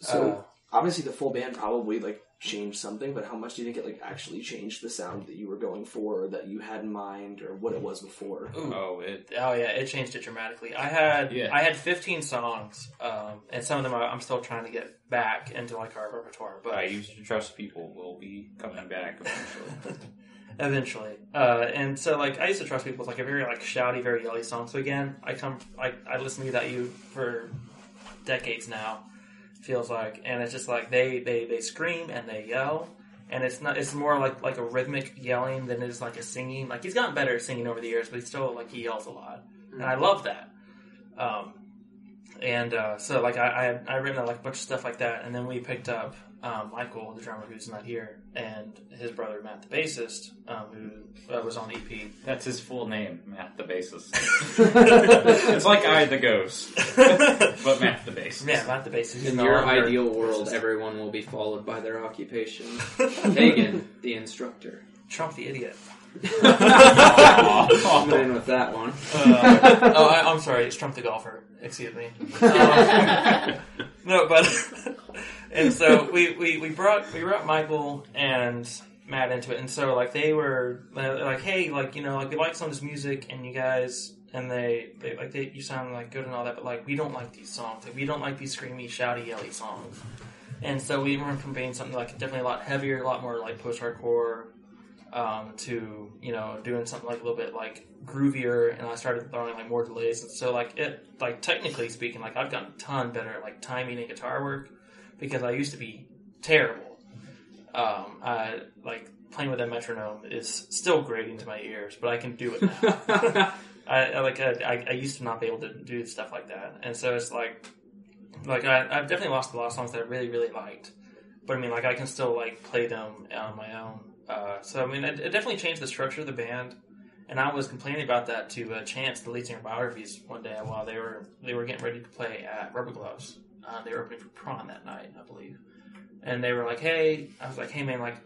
Speaker 4: So
Speaker 3: Uh,
Speaker 4: obviously the full band probably like changed something, but how much do you think it like actually changed the sound that you were going for, or that you had in mind, or what it was before?
Speaker 3: ooh.
Speaker 2: Oh, it.
Speaker 3: Oh yeah, it changed it dramatically. I had
Speaker 2: Yeah.
Speaker 3: I had 15 songs, um, and some of them I, I'm still trying to get back into like our repertoire. But
Speaker 2: I used to trust people will be coming back eventually.
Speaker 3: eventually. Uh, and so like I used to trust people with like a very like shouty, very yelly song. So again, I come I I listen to that you for decades now. Feels like, and it's just like they they they scream and they yell. And it's not. It's more like like a rhythmic yelling than it is like a singing. Like he's gotten better at singing over the years, but he's still like he yells a lot, and I love that. Um, and uh, so like I I had I written like a bunch of stuff like that, and then we picked up um, Michael, the drummer who's not here, and his brother Matt, the bassist, um, who uh, was on the EP.
Speaker 2: That's his full name, Matt the bassist. it's like I the ghost, but Matt the bassist.
Speaker 3: yeah, Matt the bassist.
Speaker 1: In
Speaker 3: no
Speaker 1: your ideal world, everyone will be followed by their occupation. Hagen, the instructor.
Speaker 3: Trump the idiot.
Speaker 1: I'm in with that one.
Speaker 3: Uh, oh, I, I'm sorry, it's Trump the golfer. Excuse me. Um, no, but and so we, we, we brought we brought Michael and Matt into it, and so like they were like, hey, like you know, like we like some of this music, and you guys. And they, they like they, you sound like good and all that, but like we don't like these songs. Like we don't like these screamy, shouty, yelly songs. And so we went from being something like definitely a lot heavier, a lot more like post-hardcore, um, to you know doing something like a little bit like groovier, and I started throwing like more delays, and so like it like technically speaking, like I've gotten a ton better at like timing and guitar work because I used to be terrible. Um, I, like playing with a metronome is still grating to my ears, but I can do it now. I, I like I, I, used to not be able to do stuff like that, and so it's like like I, I've definitely lost a lot of songs that I really really liked, but I mean like I can still like play them on my own. Uh, so I mean it, it definitely changed the structure of the band, and I was complaining about that to uh, Chance, the lead singer biographies, one day while they were they were getting ready to play at Rubber Gloves. Uh, they were opening for Prawn that night, I believe, and they were like, "Hey," I was like, "Hey man, like."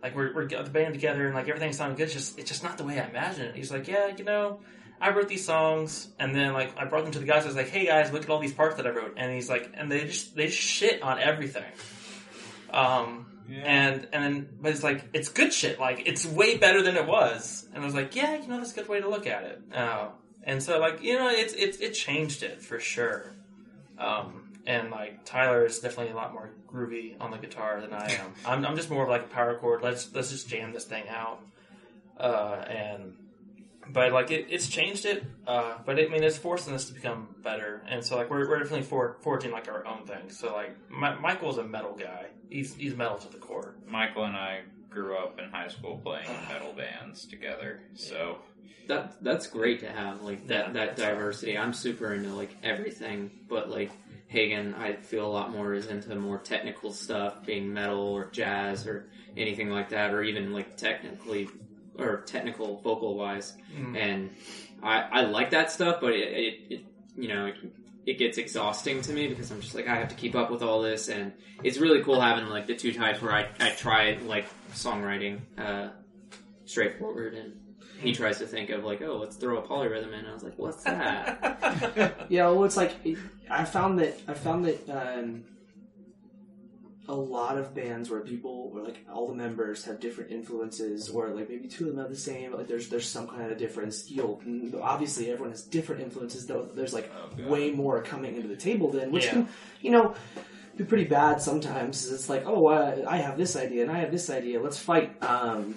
Speaker 3: Like we're, we're the band together and like everything sounded good. It's just it's just not the way I imagined it. He's like, yeah, you know, I wrote these songs, and then like I brought them to the guys. I was like, "Hey guys, look at all these parts that I wrote." And he's like, and they just they just shit on everything. Um, and and then but it's like it's good shit. Like it's way better than it was. And I was like, yeah, you know, that's a good way to look at it. Uh, and so like you know, it's it's it changed it for sure. Um, and like Tyler is definitely a lot more groovy on the guitar than I am. I'm I'm just more of like a power chord. Let's let's just jam this thing out. Uh, and but like it, it's changed it. Uh, but it, I mean, it's forcing us to become better, and so like we're, we're definitely for, forging like our own thing. So like My, Michael's a metal guy. He's he's metal to the core.
Speaker 2: Michael and I grew up in high school playing metal bands together, so
Speaker 1: that that's great to have like that
Speaker 3: Yeah.
Speaker 1: that diversity. I'm super into like everything, but like Hagen, I feel a lot more is into more technical stuff, being metal or jazz or anything like that, or even like technically or technical vocal wise.
Speaker 3: Mm.
Speaker 1: And I I like that stuff, but it, it, it you know. It, it gets exhausting to me because I'm just like I have to keep up with all this, and it's really cool having like the two types where I I try like songwriting uh, straightforward, and he tries to think of like, oh, let's throw a polyrhythm in. I was like, what's that?
Speaker 4: Yeah, well, it's like it, I found that I found that um, a lot of bands where people, where like all the members have different influences, or like maybe two of them have the same, like there's there's some kind of difference. You'll obviously everyone has different influences, though. There's like
Speaker 2: Oh,
Speaker 4: way more coming into the table than which
Speaker 3: Yeah.
Speaker 4: can you know be pretty bad sometimes. It's like, oh, I, I have this idea and I have this idea. Let's fight. Um,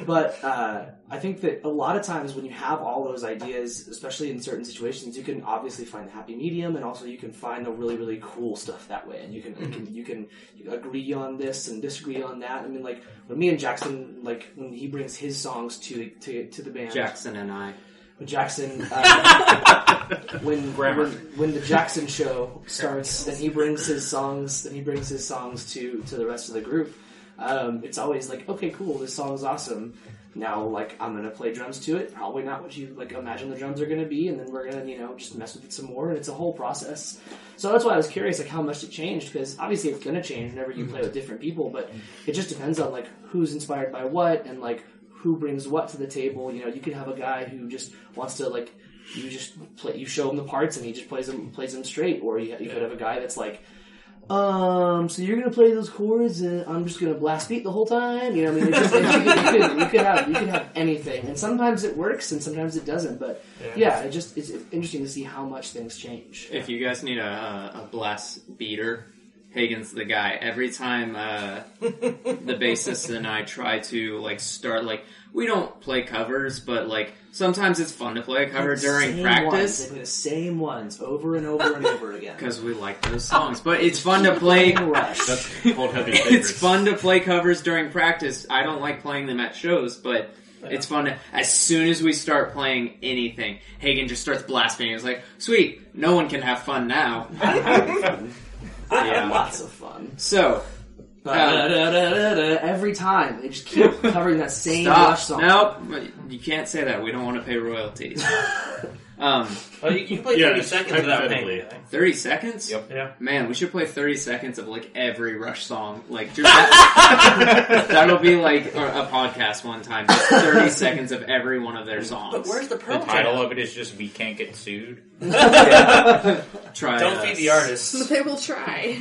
Speaker 4: but uh, I think that a lot of times when you have all those ideas, especially in certain situations, you can obviously find the happy medium, and also you can find the really really cool stuff that way. And you can you can you can agree on this and disagree on that. I mean, like when me and Jackson, like when he brings his songs to to, to the band,
Speaker 1: Jackson and I.
Speaker 4: when Jackson, uh, when,
Speaker 5: Grammar.
Speaker 4: when when the Jackson show starts, and he brings his songs, and he brings his songs to to the rest of the group. Um, it's always like, okay, cool, this song is awesome. Now, like, I'm gonna play drums to it. Probably not what you like imagine the drums are gonna be, and then we're gonna, you know, just mess with it some more. And it's a whole process. So that's why I was curious, like, how much it changed, because obviously it's gonna change whenever you play with different people. But it just depends on like who's inspired by what, and like who brings what to the table. You know, you could have a guy who just wants to like you just play, you show him the parts and he just plays them plays them straight, or you, you could have a guy that's like. Um, so you're gonna play those chords, and I'm just gonna blast beat the whole time. You know, what I mean, it just, you, could, you, could, you could have you could have anything, and sometimes it works, and sometimes it doesn't. But yeah, it just it's interesting to see how much things change.
Speaker 1: If you guys need a, a blast beater, Hagen's the guy. Every time uh, the bassist and I try to like start like we don't play covers, but like sometimes it's fun to play a cover
Speaker 4: The
Speaker 1: during
Speaker 4: same
Speaker 1: practice.
Speaker 4: ones, they play the same ones over and over and over again.
Speaker 1: because we like those songs. But it's fun to play.
Speaker 4: Playing Rush.
Speaker 5: That's called heavy
Speaker 1: It's fun to play covers during practice. I don't like playing them at shows, but it's fun to. As soon as we start playing anything, Hagen just starts blasting. He's like, "Sweet, no one can have fun now."
Speaker 4: I'm having fun. I
Speaker 1: Yeah.
Speaker 4: have lots of fun.
Speaker 1: So.
Speaker 4: Every time they just keep covering that same Rush song.
Speaker 1: Nope, you can't say that. We don't want to pay royalties. um,
Speaker 3: Well, you, you can play
Speaker 5: Yeah,
Speaker 3: 30 seconds without paying
Speaker 5: hypothetically.
Speaker 3: anything.
Speaker 1: thirty seconds.
Speaker 2: Yep.
Speaker 3: Yeah.
Speaker 1: Man, we should play 30 seconds of like every Rush song. Like, just that, that'll be like a, a podcast one time. Just 30 seconds of every one of their songs.
Speaker 3: But where's the
Speaker 2: The
Speaker 3: Pearl
Speaker 2: title
Speaker 3: Jam?
Speaker 2: of it is just "We Can't Get Sued."
Speaker 1: Try
Speaker 3: Don't
Speaker 1: us.
Speaker 3: feed the artists.
Speaker 6: They will try.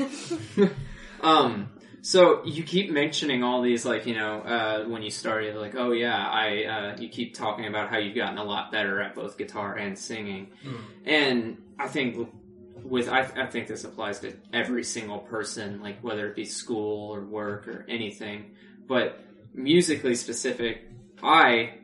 Speaker 1: Um, so you keep mentioning all these, like you know, uh, when you started, like, oh yeah, I. Uh, you keep talking about how you've gotten a lot better at both guitar and singing, and I think with I, I think this applies to every single person, like whether it be school or work or anything, but musically specific, I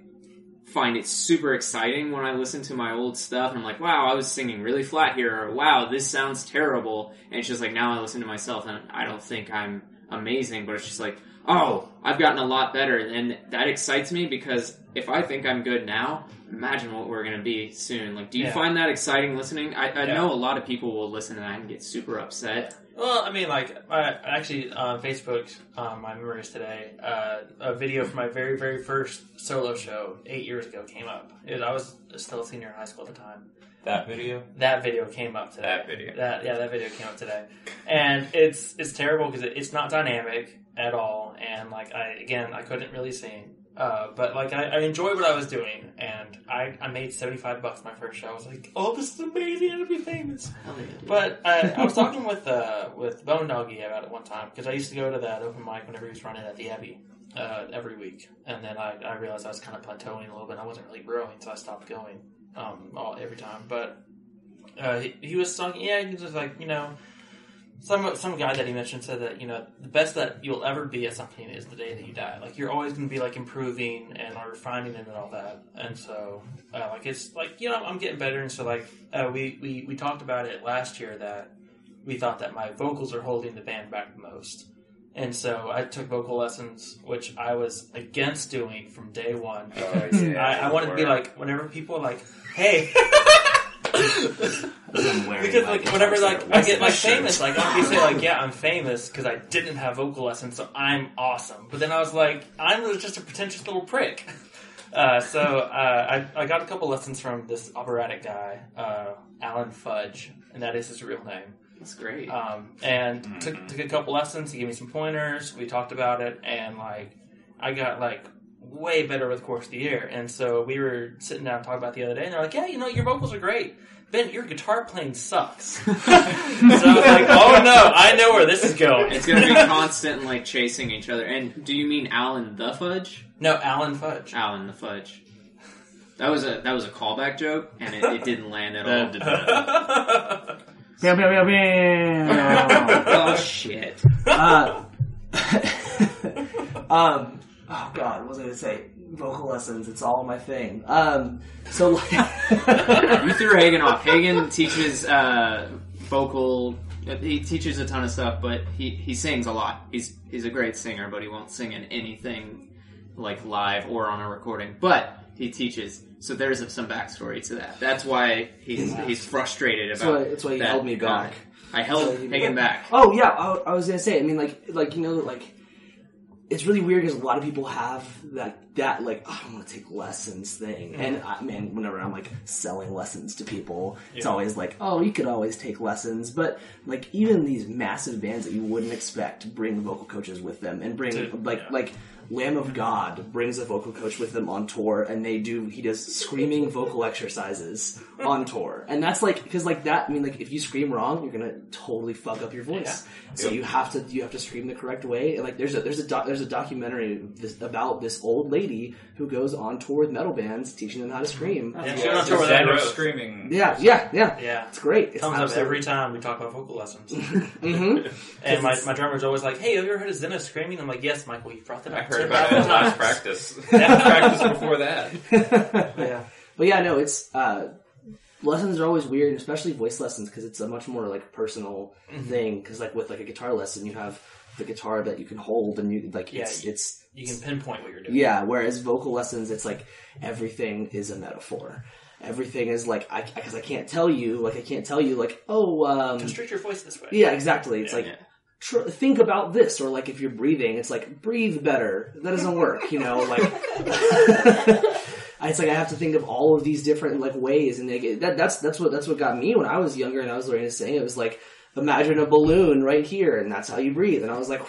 Speaker 1: find it super exciting when I listen to my old stuff and I'm like, wow, I was singing really flat here, or wow, this sounds terrible. And it's just like now I listen to myself and I don't think I'm amazing, but it's just like, oh, I've gotten a lot better, and that excites me because if I think I'm good now, imagine what we're gonna be soon. Like, do you
Speaker 3: Yeah.
Speaker 1: find that exciting listening? I, I
Speaker 3: Yeah.
Speaker 1: know a lot of people will listen to that and get super upset.
Speaker 3: Well, I mean, like, I, actually, on Facebook, um, my memories today, uh, a video from my very, very first solo show eight years ago came up. It, I was still a senior in high school at the time.
Speaker 2: That video.
Speaker 3: That video came up today.
Speaker 2: That video.
Speaker 3: That yeah, that video came up today, and it's it's terrible because it, it's not dynamic at all, and like I again I couldn't really sing, uh, but like I, I enjoyed what I was doing, and I, I made seventy five bucks my first show. I was like, oh, this is amazing, I'm gonna be famous. But I, I was talking with uh, with Bone Doggy about it one time because I used to go to that open mic whenever he was running at the Abbey uh, every week, and then I, I realized I was kind of plateauing a little bit. I wasn't really growing, so I stopped going um, all every time. But uh, he, he was talking, yeah, he was like you know. Some some guy that he mentioned said that you know the best that you'll ever be at something is the day that you die. Like you're always going to be like improving and refining it and all that. And so uh, like it's like you know I'm getting better. And so like uh, we, we we talked about it last year that we thought that my vocals are holding the band back the most. And so I took vocal lessons, which I was against doing from day one because
Speaker 2: Oh, yeah,
Speaker 3: I, I wanted to be like whenever people are like, "Hey," because like
Speaker 4: guitar
Speaker 3: whenever like I get like
Speaker 4: this shirt?
Speaker 3: famous, like I'll be say like, "Yeah, I'm famous because I didn't have vocal lessons, so I'm awesome." But then I was like, "I'm just a pretentious little prick." Uh, so uh, I, I got a couple lessons from this operatic guy, uh, Alan Fudge, and that is his real name.
Speaker 1: That's great.
Speaker 3: Um, and took, took a couple lessons. He gave me some pointers. We talked about it, and like I got like way better with course of the year. And so we were sitting down talking about it the other day, and they're like, "Yeah, you know, your vocals are great." Ben, your guitar playing sucks. so I was like, oh no, I know where this is going.
Speaker 1: It's gonna be constant like chasing each other. And do you mean Alan the Fudge?
Speaker 3: No, Alan Fudge.
Speaker 1: Alan the Fudge. That was a that was a callback joke, and it, it didn't land at all.
Speaker 5: That did not.
Speaker 4: Bam, bam, bam, bam.
Speaker 1: oh shit!
Speaker 4: uh, um, oh god, what was I gonna say? Vocal lessons, it's all my thing. Um, so like,
Speaker 1: You threw Hagen off. Hagen teaches uh, vocal. He teaches a ton of stuff, but he, he sings a lot. He's he's a great singer, but he won't sing in anything like live or on a recording. But he teaches, so there's some backstory to that. That's why he's he's frustrated
Speaker 4: That's
Speaker 1: about.
Speaker 4: why- that's why he
Speaker 1: that
Speaker 4: held me back.
Speaker 1: I held
Speaker 4: That's he-
Speaker 1: Hagen back.
Speaker 4: oh yeah, I, I was gonna say. I mean, like, like you know, like it's really weird because a lot of people have that that like oh, I want to take lessons thing, mm-hmm. and I, man, whenever I'm like selling lessons to people, it's always like, oh, you could always take lessons, but like even these massive bands that you wouldn't expect bring vocal coaches with them, and bring like
Speaker 3: yeah.
Speaker 4: like. Lamb of God brings a vocal coach with them on tour, and they do. He does screaming vocal exercises on tour, and that's like because like that. I mean, like if you scream wrong, you're gonna totally fuck up your voice. So you have to you have to scream the correct way. And like there's a there's a doc, there's a documentary this, about this old lady who goes on tour with metal bands teaching them how to scream.
Speaker 3: Yeah,
Speaker 1: Yeah,
Speaker 3: she went on tour with
Speaker 2: Dead
Speaker 3: Rose.
Speaker 2: screaming.
Speaker 4: Yeah, yeah, yeah.
Speaker 3: Yeah.
Speaker 4: It's great. It's
Speaker 3: Comes up
Speaker 4: absolutely-
Speaker 3: every time we talk about vocal lessons.
Speaker 4: Mhm.
Speaker 3: and my, my drummer's always like, hey, have you ever heard of Zen of Screaming? I'm like, yes, Michael, you've brought that up.
Speaker 2: I heard about it in last
Speaker 3: times."
Speaker 2: practice.
Speaker 3: Yeah.
Speaker 2: practice before that.
Speaker 4: yeah, but yeah, no, it's uh, lessons are always weird, especially voice lessons because it's a much more like personal
Speaker 3: Mm-hmm.
Speaker 4: thing. Because like with like a guitar lesson, you have the guitar that you can hold, and you like
Speaker 3: Yeah,
Speaker 4: it's it's
Speaker 3: You can pinpoint what you're doing.
Speaker 4: Yeah, whereas vocal lessons, it's like everything is a metaphor. Everything is like I because I can't tell you like I can't tell you like oh um
Speaker 3: Constrict your voice this way.
Speaker 4: yeah exactly it's
Speaker 3: Yeah.
Speaker 4: like
Speaker 1: Yeah.
Speaker 4: tr- think about this or like if you're breathing it's like breathe better that doesn't work you know like it's like I have to think of all of these different like ways and like, that that's that's what that's what got me when I was younger and I was learning to sing it was like imagine a balloon right here and that's how you breathe and I was like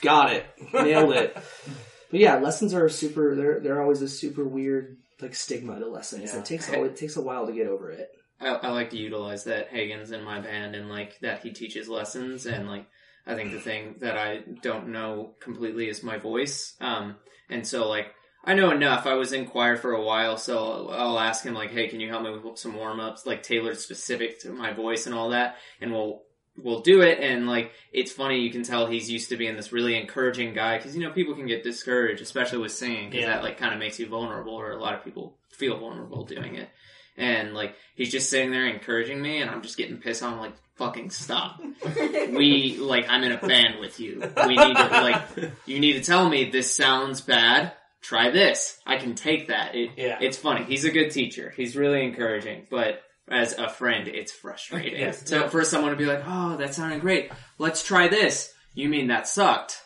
Speaker 4: got it nailed it but yeah lessons are super they're they're always a super weird like stigma to lessons
Speaker 3: Yeah.
Speaker 4: it takes a, it takes a while to get over it
Speaker 1: I, I like to utilize that Hagen's in my band and like that he teaches lessons and like I think the thing that I don't know completely is my voice. Um, and so like I know enough. I was in choir for a while, so I'll ask him like, "Hey, can you help me with some warm ups, like tailored specific to my voice and all that?" And we'll we'll do it. And like it's funny, you can tell he's used to being this really encouraging guy because you know people can get discouraged, especially with singing, because
Speaker 3: Yeah.
Speaker 1: that like kind of makes you vulnerable, or a lot of people feel vulnerable doing it. and like he's just sitting there encouraging me, and I'm just getting pissed. I'm like, fucking stop. we like I'm in a band with you. We need to like you need to tell me this sounds bad. Try this. I can take that. It,
Speaker 3: Yeah.
Speaker 1: It's funny. He's a good teacher. He's really encouraging, but as a friend, it's frustrating.
Speaker 3: Yes.
Speaker 1: So for someone to be like, "Oh, that sounded great. Let's try this." You mean that sucked?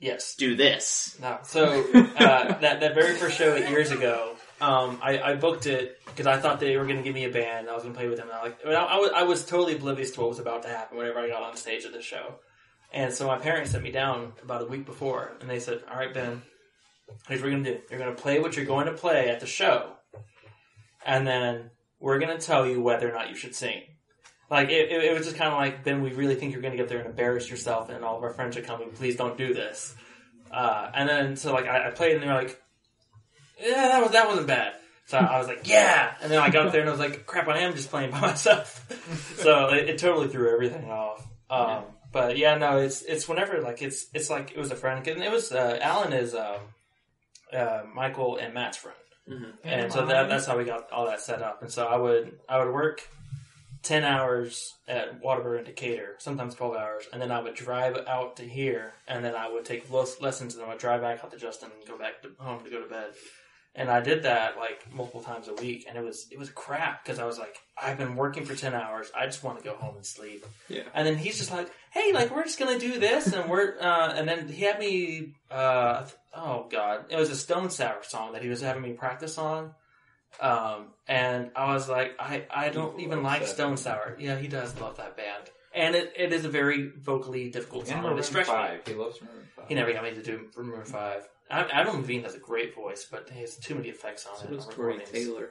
Speaker 3: Yes.
Speaker 1: Do this.
Speaker 3: No. So uh, that that very first show years ago, um, I, I booked it because I thought they were going to give me a band. I was going to play with them. And I like I, I was I was totally oblivious to what was about to happen whenever I got on stage at the show. And so my parents sent me down about a week before, and they said, "All right, Ben, here's what we're going to do. You're going to play what you're going to play at the show, and then we're going to tell you whether or not you should sing." Like it, it, it was just kind of like, then we really think you're going to get there and embarrass yourself, and all of our friends are coming. Please don't do this. Uh, and then so like I, I played, and they're like, "Yeah, that was that wasn't bad." So I was like, "Yeah," and then I got up there and I was like, "Crap, I am just playing by myself." so it, it totally threw everything off. Um, But yeah, no, it's it's whenever like it's it's like it was a friend, and it was uh, Alan is um, uh, Michael and Matt's friend,
Speaker 1: Mhm.
Speaker 3: and so that that's how we got all that set up. And so I would I would work ten hours at Waterbury and Decatur, sometimes twelve hours, and then I would drive out to here, and then I would take los- lessons, and then I would drive back out to Justin and go back to home to go to bed. And I did that like multiple times a week, and it was it was crap because I was like, I've been working for ten hours, I just want to go home and sleep.
Speaker 1: Yeah.
Speaker 3: And then he's just like, Hey, like we're just gonna do this, and we're uh, and then he had me, uh, oh god, it was a Stone Sour song that he was having me practice on. Um, and I was like, I, I don't
Speaker 2: He
Speaker 3: even like Stone. Sour. Yeah, he does love that band, and it, it is a very vocally difficult song.
Speaker 2: And Maroon
Speaker 3: it stretched me.
Speaker 2: Five. He loves Maroon Five.
Speaker 3: He never got me to do Maroon Five. I, Adam Levine has a great voice, but he has too many effects on
Speaker 1: So
Speaker 3: it.
Speaker 1: does
Speaker 3: on
Speaker 1: Tori
Speaker 3: recordings.
Speaker 1: Taylor.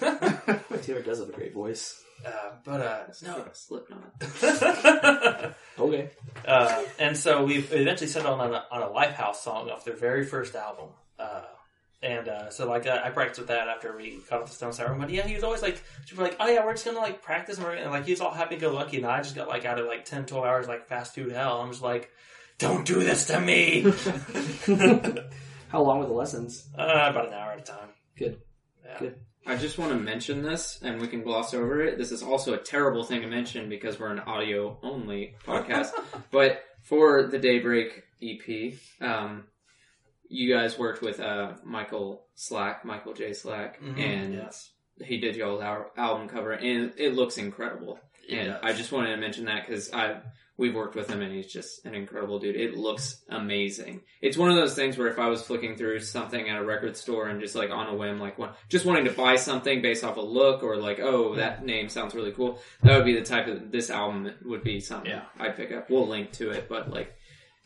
Speaker 4: Taylor does have a great voice.
Speaker 3: Uh, but uh, no.
Speaker 1: Slipknot.
Speaker 4: Okay.
Speaker 3: uh, and so we eventually settled on a, on a Lifehouse song off their very first album. Uh, and uh, so like uh, I practiced with that after we got off the Stone Sour. But yeah, he was always like, super like, oh yeah, we're just gonna like practice, and, we're, and like he was all happy go lucky, and I just got like out of like 10, 12 hours like fast food hell. I'm just like, don't do this to me.
Speaker 4: How long were the lessons?
Speaker 3: uh, about an hour at a time.
Speaker 4: Good.
Speaker 3: Yeah.
Speaker 4: Good.
Speaker 1: I just want to mention this, and we can gloss over it. This is also a terrible thing to mention because we're an audio only podcast. but for the Daybreak EP, um, you guys worked with uh, Michael Slack, Michael J. Slack,
Speaker 3: Mhm,
Speaker 1: and
Speaker 3: yes.
Speaker 1: he did y'all's album cover, and it looks incredible.
Speaker 3: It
Speaker 1: and
Speaker 3: does.
Speaker 1: I just wanted to mention that because I we've worked with him, and he's just an incredible dude. It looks amazing. It's one of those things where if I was flicking through something at a record store and just like on a whim, like one, just wanting to buy something based off a look or like, oh, that name sounds really cool, that would be the type of this album would be something
Speaker 3: Yeah.
Speaker 1: I'd pick up. We'll link to it, but like,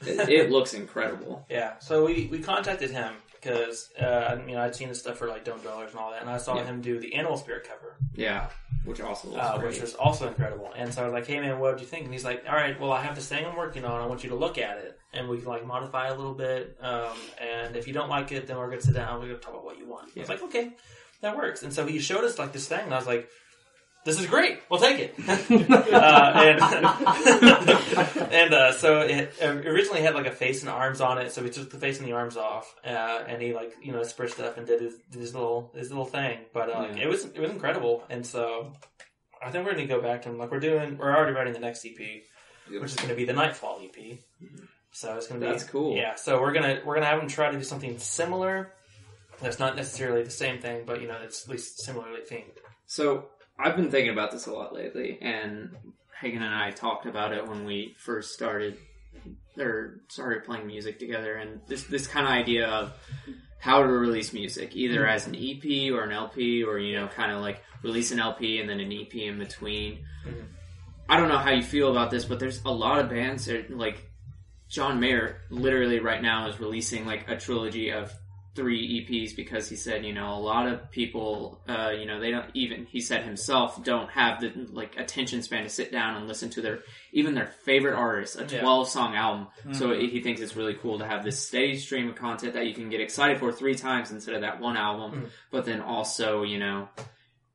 Speaker 1: it, it looks incredible.
Speaker 3: Yeah, so we, we contacted him because uh, you know I'd seen his stuff for like Don't Dollars and all that, and I saw
Speaker 1: Yeah.
Speaker 3: him do the Animal Spirit cover,
Speaker 1: Yeah, which also looks
Speaker 3: uh,
Speaker 1: great.
Speaker 3: which was also incredible. And so I was like, "Hey man, what do you think?" And he's like, "All right, well I have this thing I'm working on. I want you to look at it, and we can like modify a little bit. Um, and if you don't like it, then we're gonna sit down. We're gonna talk about what you want." I was like, "Okay, that works." And so he showed us like this thing, and I was like. This is great. We'll take it. uh, and and uh, so it originally had like a face and arms on it. So we took the face and the arms off, uh, and he like you know spritz it up and did his, his little his little thing. But uh,
Speaker 1: Yeah.
Speaker 3: it was it was incredible. And so I think we're going to go back and like we're doing we're already writing the next EP, which is going to be the Nightfall EP. So it's going to be
Speaker 1: That's cool.
Speaker 3: Yeah. So we're gonna we're gonna have him try to do something similar. That's not necessarily the same thing, but you know it's at least similarly themed.
Speaker 1: So I've been thinking about this a lot lately, and Hagen and I talked about it when we first started or started playing music together, and this this kind of idea of how to release music, either as an EP or an LP, or you know, kind of like release an LP and then an EP in between.
Speaker 3: Mhm.
Speaker 1: I don't know how you feel about this, but there's a lot of bands that like John Mayer literally right now is releasing like a trilogy of three EPs because he said, you know, a lot of people, uh, you know, they don't even, he said himself, don't have the like attention span to sit down and listen to their, even their favorite artist, a
Speaker 3: Yeah.
Speaker 1: 12 song album. So he thinks it's really cool to have this steady stream of content that you can get excited for three times instead of that one album.
Speaker 3: Mhm.
Speaker 1: But then also, you know,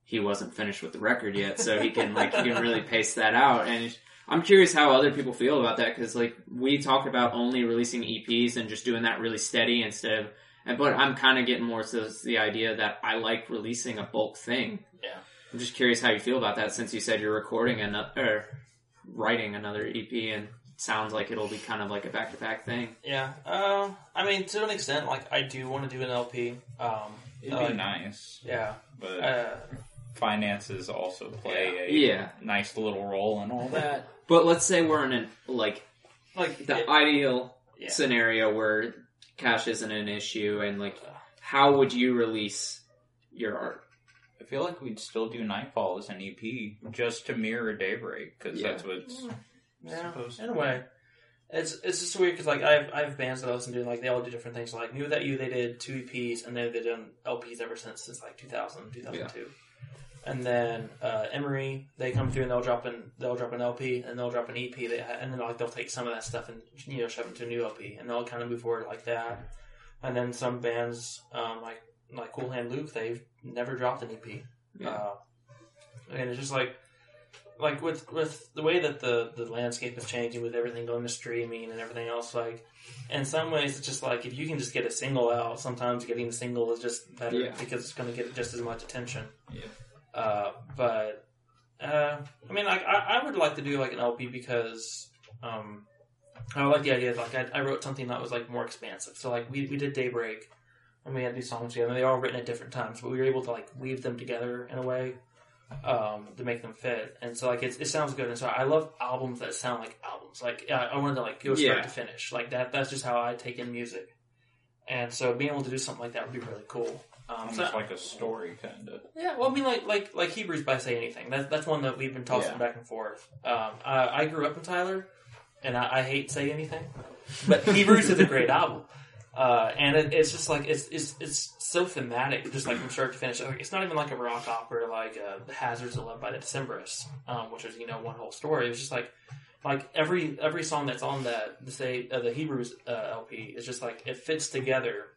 Speaker 1: he wasn't finished with the record yet, so he can like, he can really pace that out. And I'm curious how other people feel about that because like we talked about only releasing EPs and just doing that really steady instead of. And- But I'm kind of getting more to the idea that I like releasing a bulk thing.
Speaker 3: Yeah.
Speaker 1: I'm just curious how you feel about that since you said you're recording another or writing another EP and sounds like it'll be kind of like a back to back thing.
Speaker 3: Yeah. Uh, I mean, to an extent, like I do want to do an LP. Um,
Speaker 2: It'd
Speaker 3: uh,
Speaker 2: be nice,
Speaker 3: Yeah.
Speaker 2: but
Speaker 3: Uh,
Speaker 2: finances also play a
Speaker 1: Yeah.
Speaker 2: nice little role in all that.
Speaker 1: But let's say we're in an like
Speaker 3: like
Speaker 1: the
Speaker 3: it-
Speaker 1: ideal
Speaker 3: Yeah.
Speaker 1: scenario where cash isn't an issue and like how would you release your art?
Speaker 2: I feel like we'd still do Nightfall as an EP just to mirror Daybreak because
Speaker 1: Yeah.
Speaker 2: that's what's
Speaker 3: yeah,
Speaker 2: supposed
Speaker 3: in a way. It's it's just weird because like I have, I have bands that I listen to and like they all do different things. Like mewithoutYou they did two EPs and then they've done LPs ever since since like 2000 2002. And then uh, Emery they come through and they'll drop an they'll drop an LP and they'll drop an EP they, and then like they'll take some of that stuff and you know shove it to a new LP and they'll kind of move forward like that. And then some bands um, like like Cool Hand Luke they've never dropped an EP.
Speaker 1: Yeah.
Speaker 3: Uh, and it's just like like with with the way that the the landscape is changing with everything going to streaming and everything else like in some ways it's just like if you can just get a single out sometimes getting a single is just better
Speaker 1: Yeah.
Speaker 3: because it's going to get just as much attention
Speaker 2: Yeah.
Speaker 3: Uh, but uh, I mean like I, I would like to do like an LP because um, I like the idea of, like I, I wrote something that was like more expansive so like we, we did Daybreak and we had these songs together and they were all written at different times but we were able to like weave them together in a way um, to make them fit. And so like it's, it sounds good. And so I love albums that sound like albums. Like I I wanted to like go start
Speaker 1: Yeah.
Speaker 3: to finish. Like that. That's just how I take in music. And so being able to do something like that would be really cool. Um, so,
Speaker 2: like a story kind of.
Speaker 3: yeah, well, I mean, like like like Hebrews by Say Anything. That's that's one that we've been tossing
Speaker 2: Yeah.
Speaker 3: back and forth. Um, I, I grew up in Tyler, and I, I hate Say Anything, but Hebrews is a great album. Uh, and it, it's just like it's, it's it's so thematic, just like from start to finish. Like, it's not even like a rock opera like uh, "The Hazards of Love" by the Decemberists, um, which is you know one whole story. It was just like like every every song that's on that the say uh, the Hebrews uh, LP is just like it fits together,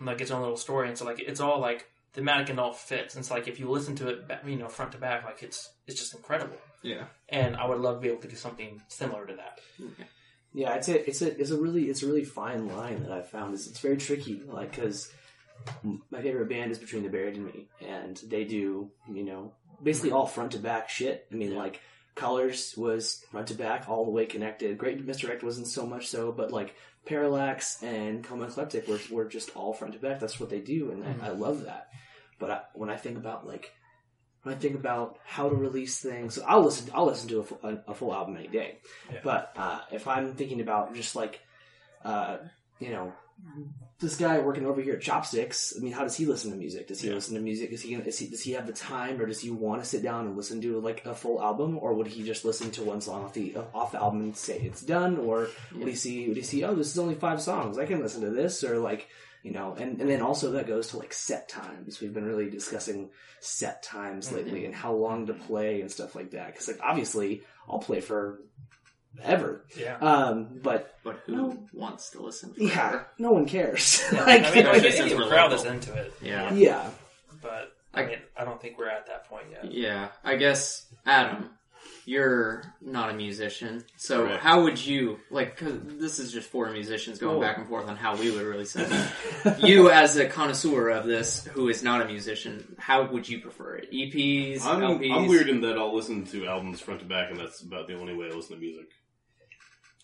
Speaker 3: like its own little story. And so like it's all like thematic and all fits. And it's like if you listen to it, you know, front to back, like it's it's just incredible.
Speaker 1: Yeah.
Speaker 3: And I would love to be able to do something similar to that.
Speaker 4: Yeah, it's a it's a it's a really it's a really fine line that I've found. It's, it's very tricky, like because my favorite band is Between the Buried and Me, and they do you know basically all front to back shit. I mean, like Colors was front to back all the way connected. Great Misdirect wasn't so much so, but like Parallax and Coma Ecliptic were were just all front to back. That's what they do, and I, I love that. But I, when I think about like when I think about how to release things, I'll listen. I'll listen to a full, a, a full album any day.
Speaker 3: Yeah.
Speaker 4: But uh, if I'm thinking about just like, uh, you know, this guy working over here at Chopsticks, I mean, how does he listen to music? Does he
Speaker 3: Yeah.
Speaker 4: listen to music? Is he, is he does he have the time, or does he want to sit down and listen to like a full album, or would he just listen to one song off the off the album and say it's done, or would he see would he see oh this is only five songs I can listen to this, or like you know, and and then also that goes to like set times. We've been really discussing set times mm-hmm. lately and how long to play and stuff like that. Because like obviously I'll play for ever,
Speaker 3: Yeah.
Speaker 4: um, but
Speaker 1: But who
Speaker 4: No.
Speaker 1: wants to listen?
Speaker 4: yeah,
Speaker 1: forever?
Speaker 4: no one cares.
Speaker 3: I
Speaker 4: like,
Speaker 3: mean, like,
Speaker 1: Especially since we're
Speaker 3: you crowd
Speaker 1: local.
Speaker 3: us into it,
Speaker 1: Yeah.
Speaker 4: yeah,
Speaker 3: but I
Speaker 1: I-
Speaker 3: mean, I don't think we're at that point yet.
Speaker 1: Yeah, I guess Adam, you're not a musician, so
Speaker 5: Correct.
Speaker 1: how would you like? Cause this is just four musicians going
Speaker 4: Cool.
Speaker 1: back and forth on how we would release it. you, as a connoisseur of this, who is not a musician, how would you prefer it? EPs,
Speaker 5: I'm,
Speaker 1: LPs?
Speaker 5: I'm weird in that I'll listen to albums front to back, and that's about the only way I listen to music.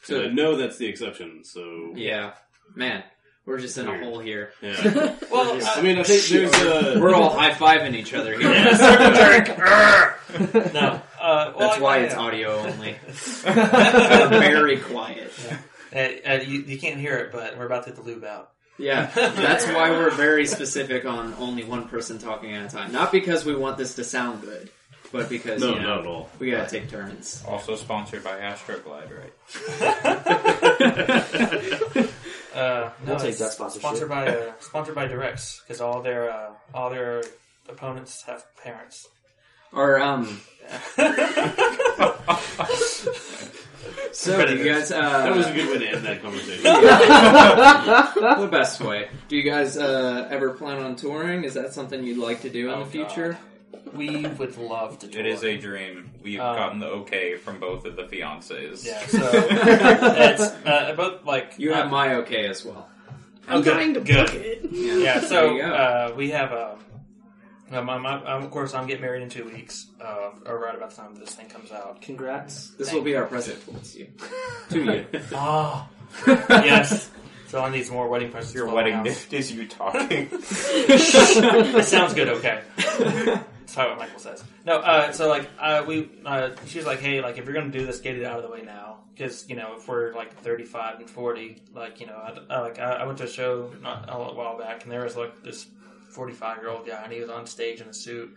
Speaker 5: So
Speaker 1: So
Speaker 5: I know that's the exception. So
Speaker 1: yeah, man, we're just in a hole here.
Speaker 5: yeah.
Speaker 3: Well,
Speaker 5: I mean, I think there's a
Speaker 1: We're all high fiving each other here.
Speaker 3: no. Uh, well,
Speaker 1: That's why
Speaker 3: I,
Speaker 1: it's
Speaker 3: uh,
Speaker 1: audio only. Very quiet.
Speaker 3: Uh, uh, you, you can't hear it, but we're about to get the lube out.
Speaker 1: Yeah, that's why we're very specific on only one person talking at a time. Not because we want this to sound good, but because
Speaker 5: no,
Speaker 1: you know,
Speaker 5: not at all.
Speaker 1: we gotta take turns.
Speaker 2: Also sponsored by Astroglide, right?
Speaker 3: Uh, no,
Speaker 4: We'll take
Speaker 3: it's
Speaker 4: that sponsorship.
Speaker 3: Sponsored by uh, sponsored by Directs because all their uh, all their opponents have parents.
Speaker 1: Or um, so do you guys? Uh,
Speaker 5: That was a good way to end that conversation.
Speaker 1: the best way. Do you guys uh, ever plan on touring? Is that something you'd like to do in
Speaker 3: Oh,
Speaker 1: the future?
Speaker 3: God. We would love to. Tour.
Speaker 2: It is a dream. We've
Speaker 3: Um,
Speaker 2: gotten the okay from both of the fiancés.
Speaker 3: yeah. So it's uh, about like
Speaker 1: You have
Speaker 3: uh,
Speaker 1: my okay as well.
Speaker 3: oh, good,
Speaker 4: trying to
Speaker 3: good.
Speaker 4: book it.
Speaker 3: Yeah.
Speaker 1: There
Speaker 3: So uh, we have um, Um, I'm, I'm, I'm- of course, I'm getting married in two weeks, uh, or right about the time this thing comes out.
Speaker 4: Congrats.
Speaker 1: This will be our present towards you. to you.
Speaker 3: Oh, yes. So I need some more wedding presents.
Speaker 2: Your
Speaker 3: for my
Speaker 2: wedding
Speaker 3: house.
Speaker 2: gift is you talking.
Speaker 3: It sounds good. Okay. How what Michael says. No, uh, so like uh, we, uh, she was like, hey, like if you're gonna do this, get it out of the way now, because you know if we're like 35 and 40, like you know, I, I, like I, I went to a show not a while back, and there was like this 45 year old guy, and he was on stage in a suit,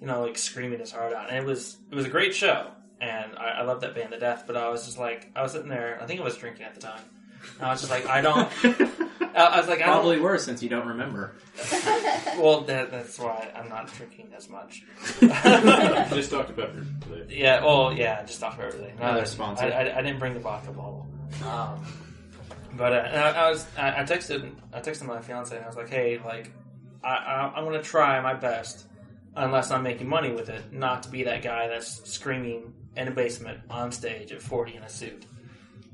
Speaker 3: you know, like screaming his heart out, and it was it was a great show, and I, I love that band to death, but I was just like, I was sitting there, I think I was drinking at the time, I was just like, I don't. I I was like, I don't,
Speaker 1: Probably were since you don't remember.
Speaker 3: well, that, that's why I'm not drinking as much.
Speaker 5: Just Dr. Pepper today.
Speaker 3: Yeah, well, yeah, just off everything.
Speaker 1: Another
Speaker 3: Uh,
Speaker 1: sponsor.
Speaker 3: I, I, I didn't bring the vodka bottle. Um, but uh, and I, I was, I, I texted, I texted my fiance and I was like, hey, like, I, I, I'm gonna try my best, unless I'm making money with it, not to be that guy that's screaming in a basement on stage at 40 in a suit,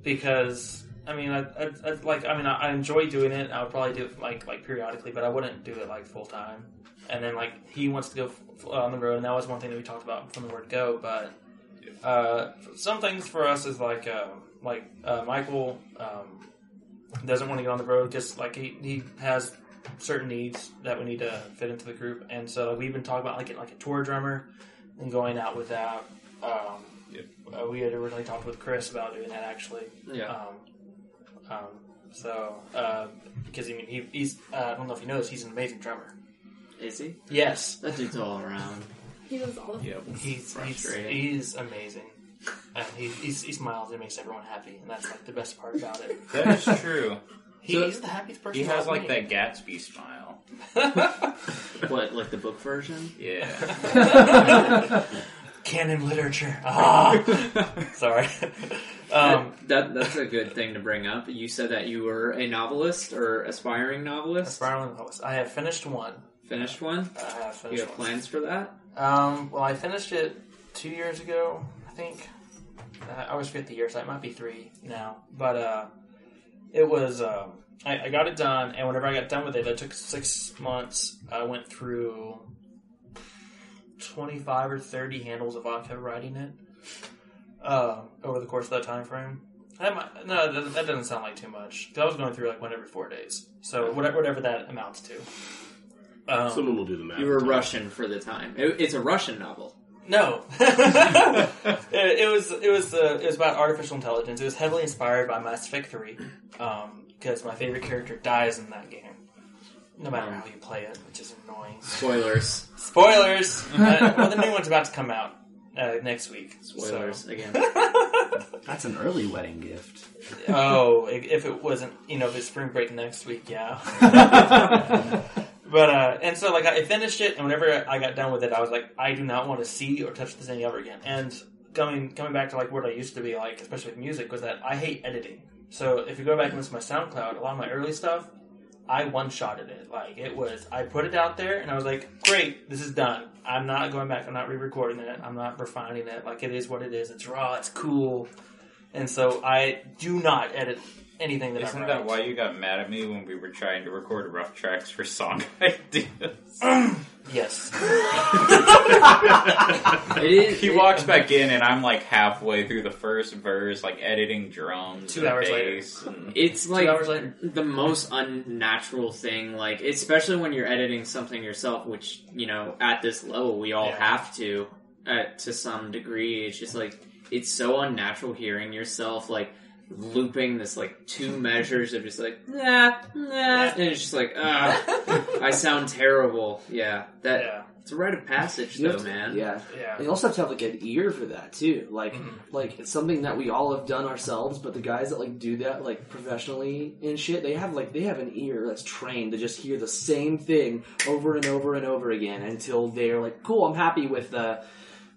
Speaker 3: because. I mean, I, I, I like. I mean, I, I enjoy doing it. I would probably do it like like periodically, but I wouldn't do it like full time. And then like he wants to go f- on the road, and that was one thing that we talked about from the word go. But uh, some things for us is like uh, like uh, Michael um, doesn't want to get on the road because like he, he has certain needs that we need to fit into the group, and so we've been talking about like getting like a tour drummer and going out with that. Um, uh, we had originally talked with Chris about doing that actually.
Speaker 1: Yeah.
Speaker 3: Um, um, so uh, because I mean he, he's uh, I don't know if you know this he's an amazing drummer.
Speaker 1: Is he?
Speaker 3: Yes,
Speaker 1: That dude's all around.
Speaker 6: He was all
Speaker 2: yep.
Speaker 3: he's he's,
Speaker 1: Frustrating.
Speaker 3: he's amazing. And he, he's, he smiles and makes everyone happy, and that's like the best part about it.
Speaker 2: That is true.
Speaker 3: He,
Speaker 1: So-
Speaker 3: he's the happiest person.
Speaker 2: He has
Speaker 3: I've
Speaker 2: like
Speaker 3: met.
Speaker 2: that Gatsby smile.
Speaker 1: What, like the book version?
Speaker 2: Yeah.
Speaker 3: Canon literature. Ah, sorry. Um,
Speaker 1: that that's a good thing to bring up. You said that you were a novelist or aspiring novelist.
Speaker 3: Aspiring Novelist. I have finished one.
Speaker 1: Finished one.
Speaker 3: I have
Speaker 1: You have
Speaker 3: one.
Speaker 1: plans for that?
Speaker 3: Um, well, I finished it two years ago, I think. Uh, I always forget the year, so it might be three now. But uh, it was. Um, I, I got it done, and whenever I got done with it, it took six months. I went through twenty-five or thirty handles of vodka writing it uh, over the course of that time frame. That might, no, that, that doesn't sound like too much. 'Cause I was going through like one every four days, so whatever, whatever that amounts to. Um,
Speaker 5: Someone will do the math.
Speaker 1: You were Russian for the time. It, it's a Russian novel.
Speaker 3: No, it, it was it was uh, it was about artificial intelligence. It was heavily inspired by Mass Effect Three, because my favorite character dies in that game, no matter how you play it, which is annoying.
Speaker 1: Spoilers.
Speaker 3: Spoilers. uh, well, the new one's about to come out uh, next week.
Speaker 1: Spoilers again.
Speaker 4: That's an early wedding gift.
Speaker 3: Oh, if it wasn't, you know, if it's spring break next week, yeah. But uh, and so like I finished it, and whenever I got done with it, I was like, I do not want to see or touch this thing ever again. And coming coming back to like what I used to be like, especially with music, was that I hate editing. So if you go back and listen to my SoundCloud, a lot of my early stuff, I one shotted it. Like it was, I put it out there, and I was like, great, this is done. I'm not going back. I'm not re-recording it. I'm not refining it. Like it is what it is. It's raw. It's cool. And so I do not edit anything that I
Speaker 2: Isn't
Speaker 3: write.
Speaker 2: that why you got mad at me when we were trying to record rough tracks for song ideas?
Speaker 3: Yes.
Speaker 1: It is.
Speaker 2: he
Speaker 1: it-
Speaker 2: walks back in and I'm like halfway through the first verse, like editing drums,
Speaker 3: Two
Speaker 2: and
Speaker 3: hours later.
Speaker 2: bass, and
Speaker 1: It's like
Speaker 3: hours later.
Speaker 1: the most unnatural thing, like especially when you're editing something yourself, which you know at this level we all
Speaker 3: Yeah.
Speaker 1: have to, uh, to some degree. It's just like it's so unnatural hearing yourself like looping this like two measures of just like nah nah, and it's just like ah, I sound terrible. Yeah, that
Speaker 3: Yeah.
Speaker 1: it's a rite of passage
Speaker 4: You
Speaker 1: though,
Speaker 4: have to-
Speaker 1: man.
Speaker 4: Yeah.
Speaker 3: Yeah.
Speaker 4: And you also have to have like an ear for that too. Like,
Speaker 3: Mhm.
Speaker 4: like it's something that we all have done ourselves. But the guys that like do that like professionally and shit, they have like they have an ear that's trained to just hear the same thing over and over and over again until they're like, cool, I'm happy with uh,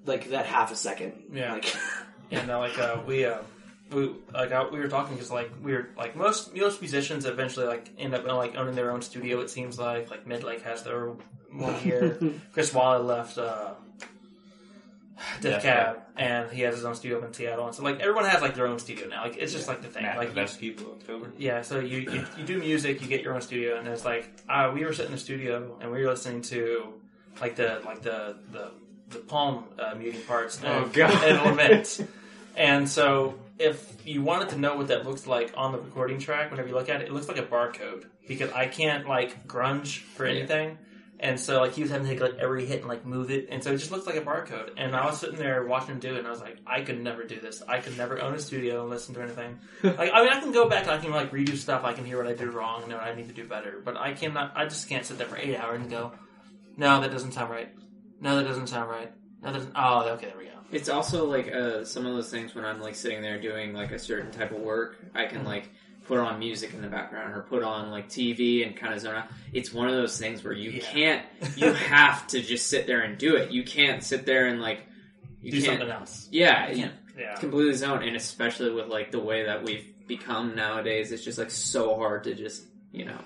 Speaker 4: like that half a second.
Speaker 3: Yeah.
Speaker 4: Like,
Speaker 3: And uh, like uh, we uh, we like uh, we were talking because like we were like most most musicians eventually like end up like owning their own studio. It seems like like Midlake has their one here. Chris Walla left uh, Death
Speaker 2: Death
Speaker 3: Cab, and he has his own studio up in Seattle. And so like everyone has like their own studio now. Like it's just like the thing.
Speaker 2: Matt
Speaker 3: like you,
Speaker 2: Tedeschi Blue October.
Speaker 3: yeah, so you, you you do music, you get your own studio, and it's like uh, we were sitting in the studio and we were listening to like the like the the the palm uh, muting parts
Speaker 1: Oh,
Speaker 3: and,
Speaker 1: God.
Speaker 3: and lament. And so, if you wanted to know what that looks like on the recording track, whenever you look at it, it looks like a barcode because I can't like grunge for
Speaker 1: Yeah.
Speaker 3: anything. And so, like, he was having to take like every hit and like move it, and so it just looks like a barcode. And I was sitting there watching him do it, and I was like, I could never do this. I could never own a studio and listen to anything. like, I mean, I can go back, and I can like redo stuff. I can hear what I did wrong and what I need to do better. But I cannot. I just can't sit there for eight hours and go, no, that doesn't sound right. No, that doesn't sound right. No, that doesn't. Oh, okay, there we go.
Speaker 1: It's also like uh, some of those things when I'm like sitting there doing like a certain type of work, I can like put on music in the background or put on like TV and kind of zone out. It's one of those things where you
Speaker 3: Yeah.
Speaker 1: can't, you have to just sit there and do it. You can't sit there and like, you
Speaker 3: do something else.
Speaker 1: yeah,
Speaker 3: You Yeah.
Speaker 1: completely zone. And especially with like the way that we've become nowadays, it's just like so hard to just, you know,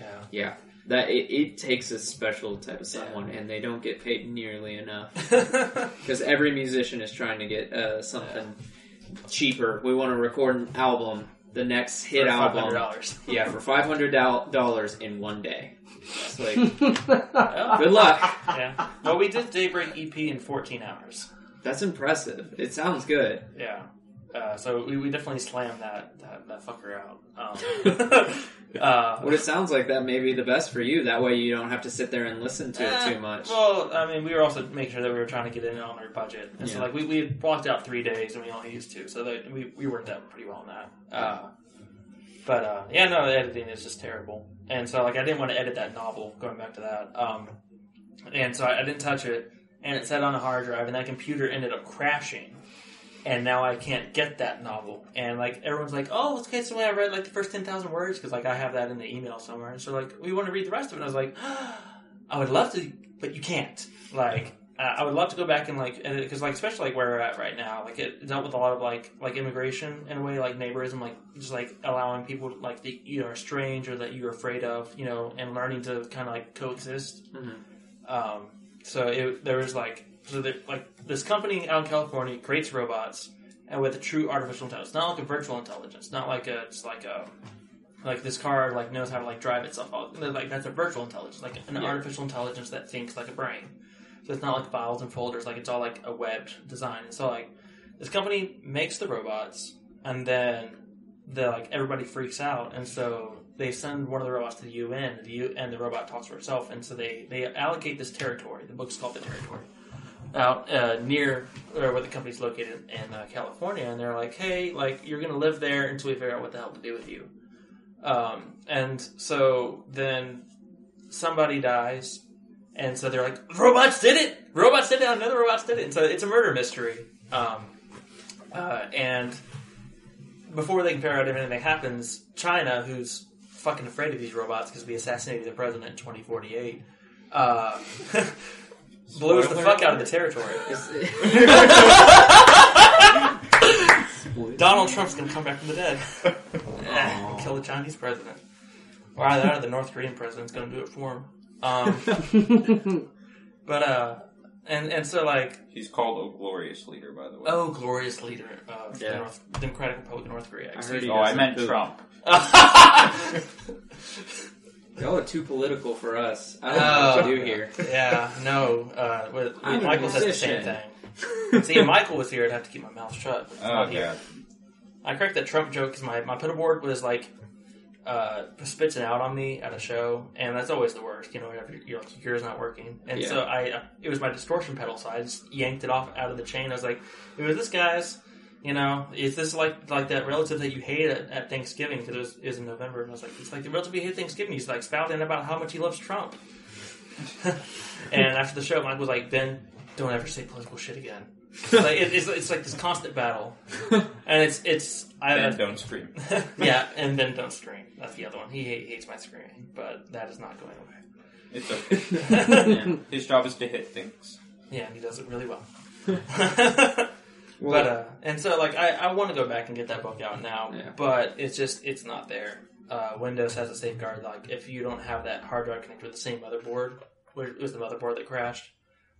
Speaker 3: Yeah.
Speaker 1: yeah. That it, it takes a special type of someone, and they don't get paid nearly enough because every musician is trying to get uh, something cheaper. We want to record an album, the next hit album,
Speaker 3: dollars.
Speaker 1: yeah, for five hundred dollars in one day. It's like
Speaker 3: Yeah.
Speaker 1: good luck.
Speaker 3: yeah. Well, we did Daybreak EP in 14 hours.
Speaker 1: That's impressive. It sounds good.
Speaker 3: Yeah. Uh, so we, we definitely slammed that, that, that fucker out. Um, uh,
Speaker 1: What it sounds like that may be the best for you. That way you don't have to sit there and listen to
Speaker 3: eh,
Speaker 1: it too much.
Speaker 3: Well, I mean, we were also making sure that we were trying to get in on our budget. And so, like, we, we had blocked out three days and we only used two. So that we, we worked out pretty well on that. Uh, but, uh, yeah, no, the editing is just terrible. And so, like, I didn't want to edit that novel, going back to that. Um, and so I, I didn't touch it. And it sat on a hard drive, and that computer ended up crashing. And now I can't get that novel. And, like, everyone's like, oh, it's okay, so I read, like, the first 10,000 words, because, like, I have that in the email somewhere. And so, like, we want to read the rest of it. And I was like, I would love to, but you can't. Like, uh, I would love to go back and like, because like especially like where we're at right now, like it dealt with a lot of like like immigration in a way, like neighborism, like just like allowing people like that you know are strange or that you're afraid of, you know, and learning to kind of like coexist.
Speaker 1: Mhm.
Speaker 3: Um, so it, there was like so like this company out in California creates robots and with a true artificial intelligence, not like a virtual intelligence, not like a it's like a like this car like knows how to like drive itself Like that's a virtual intelligence, like an
Speaker 1: Yeah.
Speaker 3: artificial intelligence that thinks like a brain. So it's not like files and folders, like it's all like a webbed design. So like this company makes the robots, and then the like everybody freaks out, and so they send one of the robots to the UN, the U, and the robot talks for itself, and so they they allocate this territory. The book's called the territory out uh, near uh, where the company's located in uh, California, and they're like, "Hey, like you're gonna live there until we figure out what the hell to do with you." Um, and so then somebody dies, and so they're like, "Robots did it! Robots did it! Another robots did it!" And so it's a murder mystery. Um, uh, and before they can figure out if anything happens, China, who's fucking afraid of these robots because we assassinated the president in 2048, uh, blows the fuck out of the territory. Donald Trump's gonna come back from the dead and kill the Chinese president. Or either that or the North Korean president's gonna do it for him. Um, but uh, and and so like,
Speaker 2: He's called a glorious leader, by the way.
Speaker 3: oh, glorious leader of the
Speaker 1: Yeah.
Speaker 3: North, Democratic Republic of North Korea.
Speaker 1: I heard he
Speaker 2: oh, I meant
Speaker 1: poop.
Speaker 2: Trump.
Speaker 1: Y'all are too political for us. I don't
Speaker 3: Oh,
Speaker 1: know what to do here.
Speaker 3: yeah, no. Uh, with,
Speaker 1: I'm
Speaker 3: with
Speaker 1: a
Speaker 3: Michael says the same
Speaker 1: musician.
Speaker 3: thing. See, if Michael was here, I'd have to keep my mouth shut. It's
Speaker 2: Oh
Speaker 3: not here.
Speaker 2: god.
Speaker 3: I cracked that Trump joke because my, my pedal board was like uh, spitting out on me at a show, and that's always the worst. You know, whenever your computer's not working, and
Speaker 1: Yeah.
Speaker 3: so I uh, it was my distortion pedal, so I just yanked it off out of the chain. I was like, "It was this guy's." You know, is this like like that relative that you hate at, at Thanksgiving because it was, it was in November? And I was like, it's like the relative you hate Thanksgiving. He's like spouting about how much he loves Trump. and after the show, Mike was like, Ben, don't ever say political shit again. like it, it's, it's like this constant battle, and it's it's I
Speaker 2: And don't scream.
Speaker 3: yeah, and then don't scream. That's the other one. He hate, hates my screaming, but that is not going away.
Speaker 2: It's okay. Yeah. His job is to hit things.
Speaker 3: Yeah, and he does it really well. But uh, and so like I, I want to go back and get that book out now,
Speaker 1: Yeah.
Speaker 3: but it's just it's not there. Uh, Windows has a safeguard like if you don't have that hard drive connected with the same motherboard, which was the motherboard that crashed,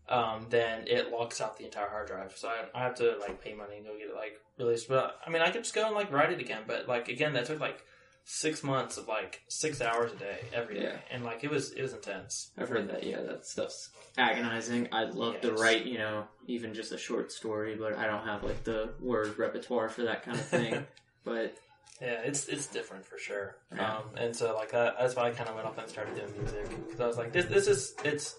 Speaker 3: um, then it locks out the entire hard drive. So I, I have to like pay money and go get it like released. But I mean, I could just go and like write it again. But like again, that took like six months of like six hours a day every day,
Speaker 1: Yeah.
Speaker 3: and like it was it was intense.
Speaker 1: I've heard that. Yeah, that stuff's agonizing. I'd love to write, you know, even just a short story, but I don't have like the word repertoire for that kind of thing. but
Speaker 3: Yeah, it's it's different for sure.
Speaker 1: Yeah.
Speaker 3: Um, and so like that, that's why I kind of went off and started doing music because I was like, this this is it's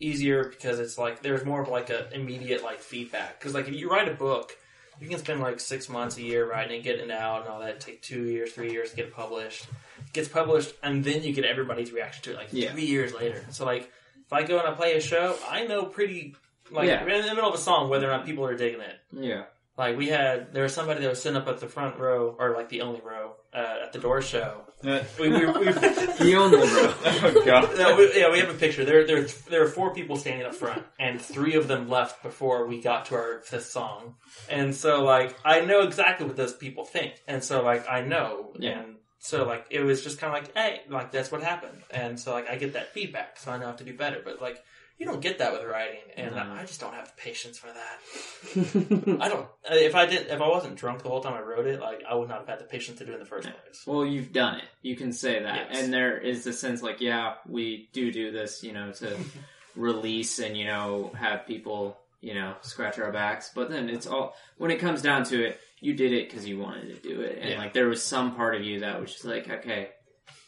Speaker 3: easier because it's like there's more of like a immediate like feedback because like if you write a book, you can spend like six months a year writing it, getting it out, and all that. Take two years, three years to get it published. It gets published, and then you get everybody's reaction to it like
Speaker 1: Yeah.
Speaker 3: three years later. So like if I go and I play a show, I know pretty like
Speaker 1: Yeah.
Speaker 3: in the middle of a song whether or not people are digging it.
Speaker 1: yeah,
Speaker 3: Like we had, there was somebody that was sitting up at the front row, or like the only row uh, at the door show. We, we, we,
Speaker 1: the only bro.
Speaker 2: oh god.
Speaker 3: no, we, yeah, we have a picture. There, there, there are four people standing up front, and three of them left before we got to our fifth song. And so, like, I know exactly what those people think, and so, like, I know,
Speaker 1: Yeah.
Speaker 3: and so, like, it was just kind of like, hey, like, that's what happened, and so, like, I get that feedback, so I know how to do better. But like, you don't get that with writing, and
Speaker 1: No.
Speaker 3: I just don't have the patience for that. I don't. uh, If I didn't, if I wasn't drunk the whole time I wrote it, like, I would not have had the patience to do it in the first place.
Speaker 1: Well, you've done it. You can say that,
Speaker 3: Yes.
Speaker 1: and there is the sense like, yeah, we do do this, you know, to release and you know have people, you know, scratch our backs. But then it's all when it comes down to it, you did it because you wanted to do it, and
Speaker 3: Yeah.
Speaker 1: like there was some part of you that was just like, okay,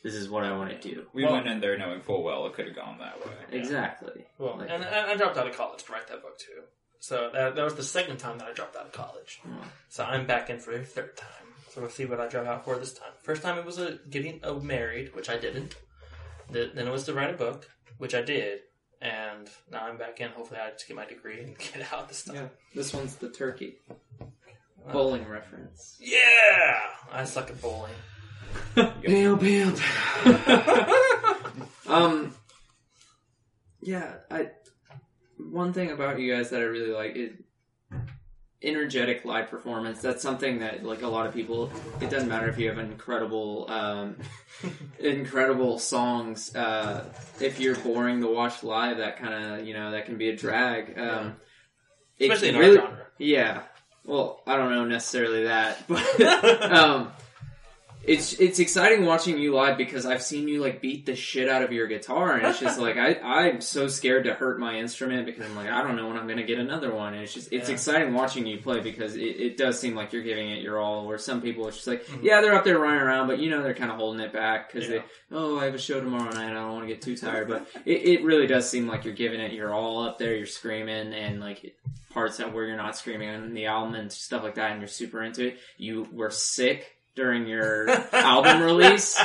Speaker 1: this is what I want to do.
Speaker 2: We
Speaker 3: Well-
Speaker 2: went in there knowing full well it could have gone that way.
Speaker 1: Exactly.
Speaker 3: Well,
Speaker 1: Like-
Speaker 3: and, and I dropped out of college to write that book too. So that, that was the second time that I dropped out of college.
Speaker 1: Oh.
Speaker 3: So I'm back in for a third time. So we'll see what I drop out for this time. First time it was a getting uh, married, which I didn't. The, then it was to write a book, which I did. And now I'm back in. Hopefully, I just get my degree and get out this time.
Speaker 1: Yeah, this one's the turkey
Speaker 3: Wow.
Speaker 1: bowling reference.
Speaker 3: Yeah, I suck at bowling.
Speaker 4: Bam, bam.
Speaker 1: Um, yeah, I. One thing about you guys that I really like is energetic live performance. That's something that like a lot of people. It doesn't matter if you have incredible, um, incredible songs. Uh, if you're boring to watch live, that kind of you know that can be a drag. Um, it
Speaker 3: Especially in
Speaker 1: really-
Speaker 3: our genre.
Speaker 1: Yeah. Well, I don't know necessarily that, but um, it's it's exciting watching you live because I've seen you like beat the shit out of your guitar, and it's just like I I'm so scared to hurt my instrument because I'm like I don't know when I'm gonna get another one, and it's just it's
Speaker 3: Yeah.
Speaker 1: exciting watching you play because it, it does seem like you're giving it your all. Where some people it's just like
Speaker 3: Mhm.
Speaker 1: yeah they're up there running around, but you know they're kind of holding it back because
Speaker 3: Yeah.
Speaker 1: they oh I have a show tomorrow night, I don't want to get too tired, but it, it really does seem like you're giving it your all up there, you're screaming and like parts that where you're not screaming on the album and stuff like that, and you're super into it. You were sick during your album release.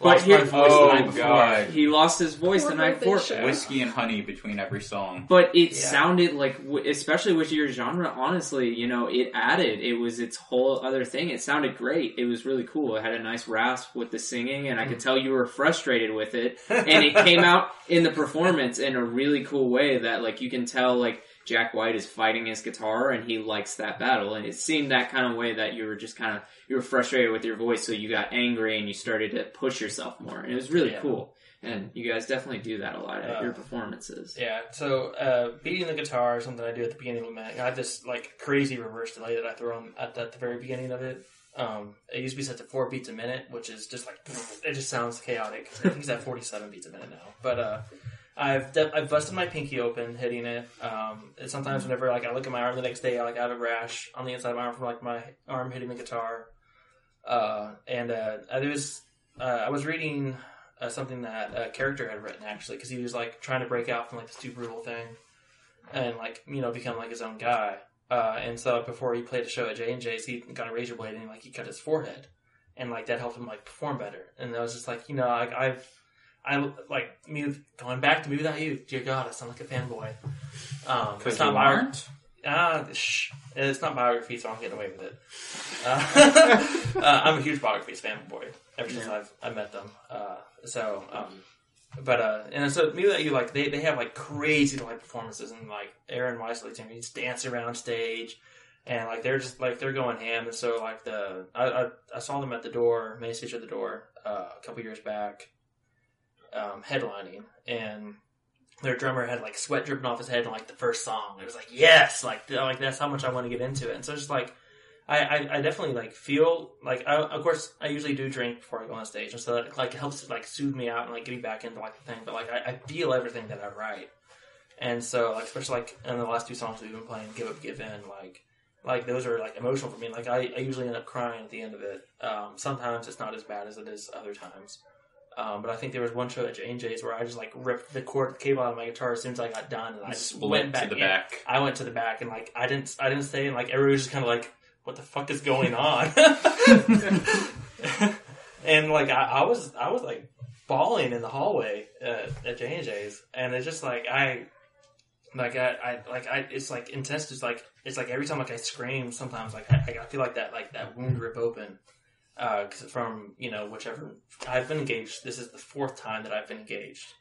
Speaker 1: But
Speaker 3: Lost
Speaker 1: here-
Speaker 3: my voice
Speaker 2: Oh,
Speaker 3: the night before.
Speaker 2: God.
Speaker 1: He lost his voice
Speaker 6: Poor
Speaker 1: the night before.
Speaker 6: show.
Speaker 2: Whiskey and honey between every song.
Speaker 1: But it
Speaker 3: Yeah.
Speaker 1: sounded like, especially with your genre, honestly, you know, it added. It was its whole other thing. It sounded great. It was really cool. It had a nice rasp with the singing, and I could tell you were frustrated with it. And it came out in the performance in a really cool way that, like, you can tell, like, Jack White is fighting his guitar and he likes that battle. And it seemed that kind of way that you were just kind of, you were frustrated with your voice, so you got angry and you started to push yourself more. And it was really
Speaker 3: Yeah.
Speaker 1: cool. And you guys definitely do that a lot at
Speaker 3: Uh,
Speaker 1: your performances.
Speaker 3: Yeah, so uh, beating the guitar is something I do at the beginning of the minute. I have this like crazy reverse delay that I throw on at, at the very beginning of it. Um, it used to be set to four beats a minute, which is just like it just sounds chaotic. I think it's at forty-seven beats a minute now. But uh, I've de- I've busted my pinky open hitting it. Um, and sometimes whenever like I look at my arm the next day, I like I have a rash on the inside of my arm from like my arm hitting the guitar. Uh, and uh, I was uh, I was reading uh, something that a character had written actually because he was like trying to break out from like this too brutal thing and like you know become like his own guy. Uh, and so before he played a show at J and J's, he got a razor blade and like he cut his forehead, and like that helped him like perform better. And I was just like, you know, like I've, I like me going back to mewithoutYou. Dear God, I sound like a fanboy. Um,
Speaker 2: Because
Speaker 3: it's not? Ah, shh. It's not biography, so I'm getting away with it. Uh, uh, I'm a huge biographies fanboy ever since
Speaker 1: Yeah.
Speaker 3: I've I met them. Uh, so, um, but uh, and so mewithoutYou like they, they have like crazy live performances and like Aaron Weisley team he's dancing around stage and like they're just like they're going ham and so like the I I, I saw them at the door main stage at the door uh, a couple years back um, headlining and their drummer had like sweat dripping off his head in like the first song. It was like yes, like like that's how much I want to get into it. And so it's just like I, I, I definitely like feel like I, of course I usually do drink before I go on stage, and so that like helps like soothe me out and like get me back into like the thing. But like I, I feel everything that I write, and so like especially like in the last two songs we've been playing, "Give Up, Give In," like like those are like emotional for me. Like I, I usually end up crying at the end of it. Um, sometimes it's not as bad as it is other times. Um, but I think there was one show at J and J's where I just like ripped the cord cable out of my guitar as soon as I got done, and I just
Speaker 2: Split
Speaker 3: went back
Speaker 2: to the
Speaker 3: in.
Speaker 2: back.
Speaker 3: I went to the back and like I didn't I didn't stay and like everybody was just kind of like what the fuck is going on and like I, I was I was like bawling in the hallway uh, at J and J's and it's just like I like I, I like I it's like intense just like it's like every time like I scream sometimes like I, I feel like that like that wound rip open uh 'cause from you know whichever I've been engaged this is the fourth time that I've been engaged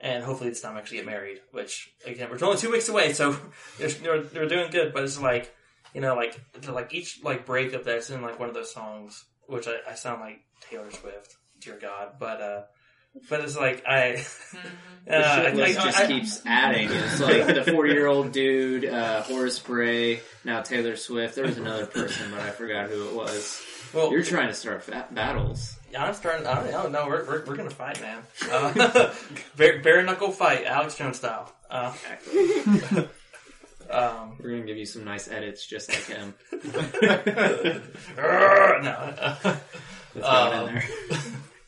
Speaker 3: and hopefully this time I actually get married. Which again, we're only two weeks away, so they're, they're, they're doing good. But it's like you know, like like each like breakup that's in like one of those songs, which I, I sound like Taylor Swift, dear God, but uh, but it's like I.
Speaker 1: The
Speaker 3: uh,
Speaker 1: shit
Speaker 3: I-
Speaker 1: list
Speaker 3: I-
Speaker 1: just
Speaker 3: I-
Speaker 1: keeps adding. It's like the 40 year old dude, uh, Horace Bray, now Taylor Swift. There was another person, but I forgot who it was.
Speaker 3: Well,
Speaker 1: You're trying to start fa- battles.
Speaker 3: Yeah, I'm starting. I don't know. No, we're, we're, we're gonna fight, man. Uh, bare, bare knuckle fight, Alex Jones style. Uh, um,
Speaker 1: We're gonna give you some nice edits just like him.
Speaker 3: no.
Speaker 1: Let's
Speaker 3: Um,
Speaker 1: in there.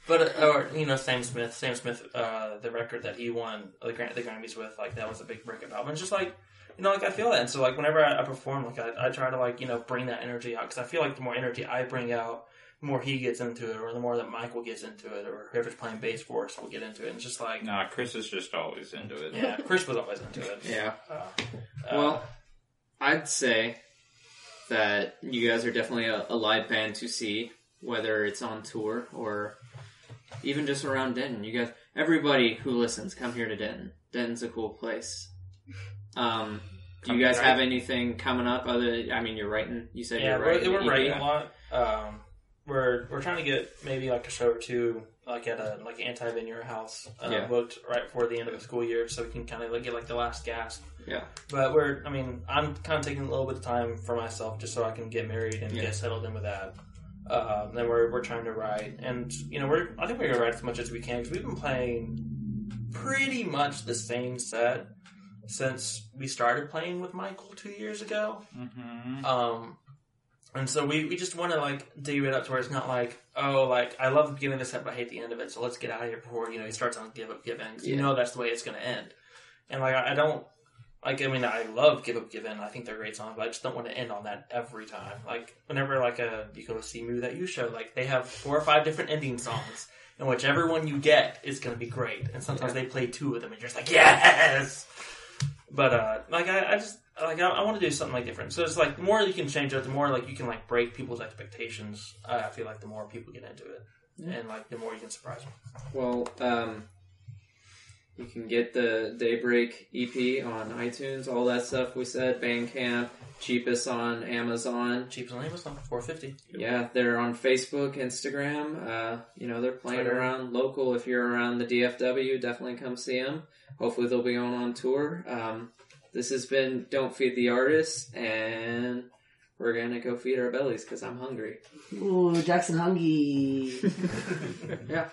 Speaker 3: But uh, or you know, Sam Smith, Sam Smith, uh, the record that he won the, Gram- the Grammys with, like that was a big breakup album. It's just like you know, like I feel that, and so like whenever I, I perform, like I, I try to like you know bring that energy out because I feel like the more energy I bring out, the more he gets into it, or the more that Michael gets into it, or whoever's playing bass for us will get into it. And it's just like
Speaker 2: Nah, Chris is just always into it.
Speaker 3: yeah, Chris was always into it.
Speaker 1: Yeah.
Speaker 3: Uh,
Speaker 1: Well, I'd say that you guys are definitely a, a live band to see, whether it's on tour or even just around Denton. You guys, everybody who listens, come here to Denton. Denton's a cool place. Um, do you guys
Speaker 3: right.
Speaker 1: have anything coming up? Other, I mean, you're writing. You said
Speaker 3: yeah,
Speaker 1: you're
Speaker 3: we're,
Speaker 1: writing.
Speaker 3: we're writing a lot. Um, we're we're trying to get maybe like a show or two, like at a like anti your house, uh,
Speaker 1: Yeah.
Speaker 3: booked right before the end of the school year, so we can kind of like get like the last gasp.
Speaker 1: Yeah.
Speaker 3: But we're, I mean, I'm kind of taking a little bit of time for myself just so I can get married and
Speaker 1: Yeah.
Speaker 3: get settled in with that. Uh, then we're we're trying to write, and you know, we're I think we're gonna write as much as we can because we've been playing pretty much the same set since we started playing with Michael two years ago.
Speaker 2: Mm-hmm.
Speaker 3: Um, and so we, we just want to like do it up to where it's not like, oh, like I love the beginning of the set, but I hate the end of it. So let's get out of here before you know he starts on give up, give in. 'Cause You
Speaker 1: Yeah.
Speaker 3: know that's the way it's going to end. And like I, I don't like. I mean, I love give up, give in. I think they're great songs, but I just don't want to end on that every time. Like whenever like a you go see mewithoutYou show, like they have four or five different ending songs. And whichever one you get is going to be great. And sometimes they play two of them, and you're just like, yes. But uh, like I, I just like I, I want to do something like different. So it's like the more you can change it, the more like you can like break people's expectations. Uh, I feel like the more people get into it, and like the more you can surprise them.
Speaker 1: Well, um, you can get the Daybreak EP on iTunes, all that stuff we said, Bandcamp, cheapest on Amazon.
Speaker 3: Cheapest on Amazon, four fifty.
Speaker 1: Yeah, they're on Facebook, Instagram. Uh, you know, they're playing
Speaker 3: Twitter.
Speaker 1: around local. If you're around the DFW, definitely come see them. Hopefully, they'll be going on tour. Um, this has been Don't Feed the Artist, and we're gonna go feed our bellies because I'm hungry.
Speaker 4: Ooh, Jackson hungry.
Speaker 1: Yeah.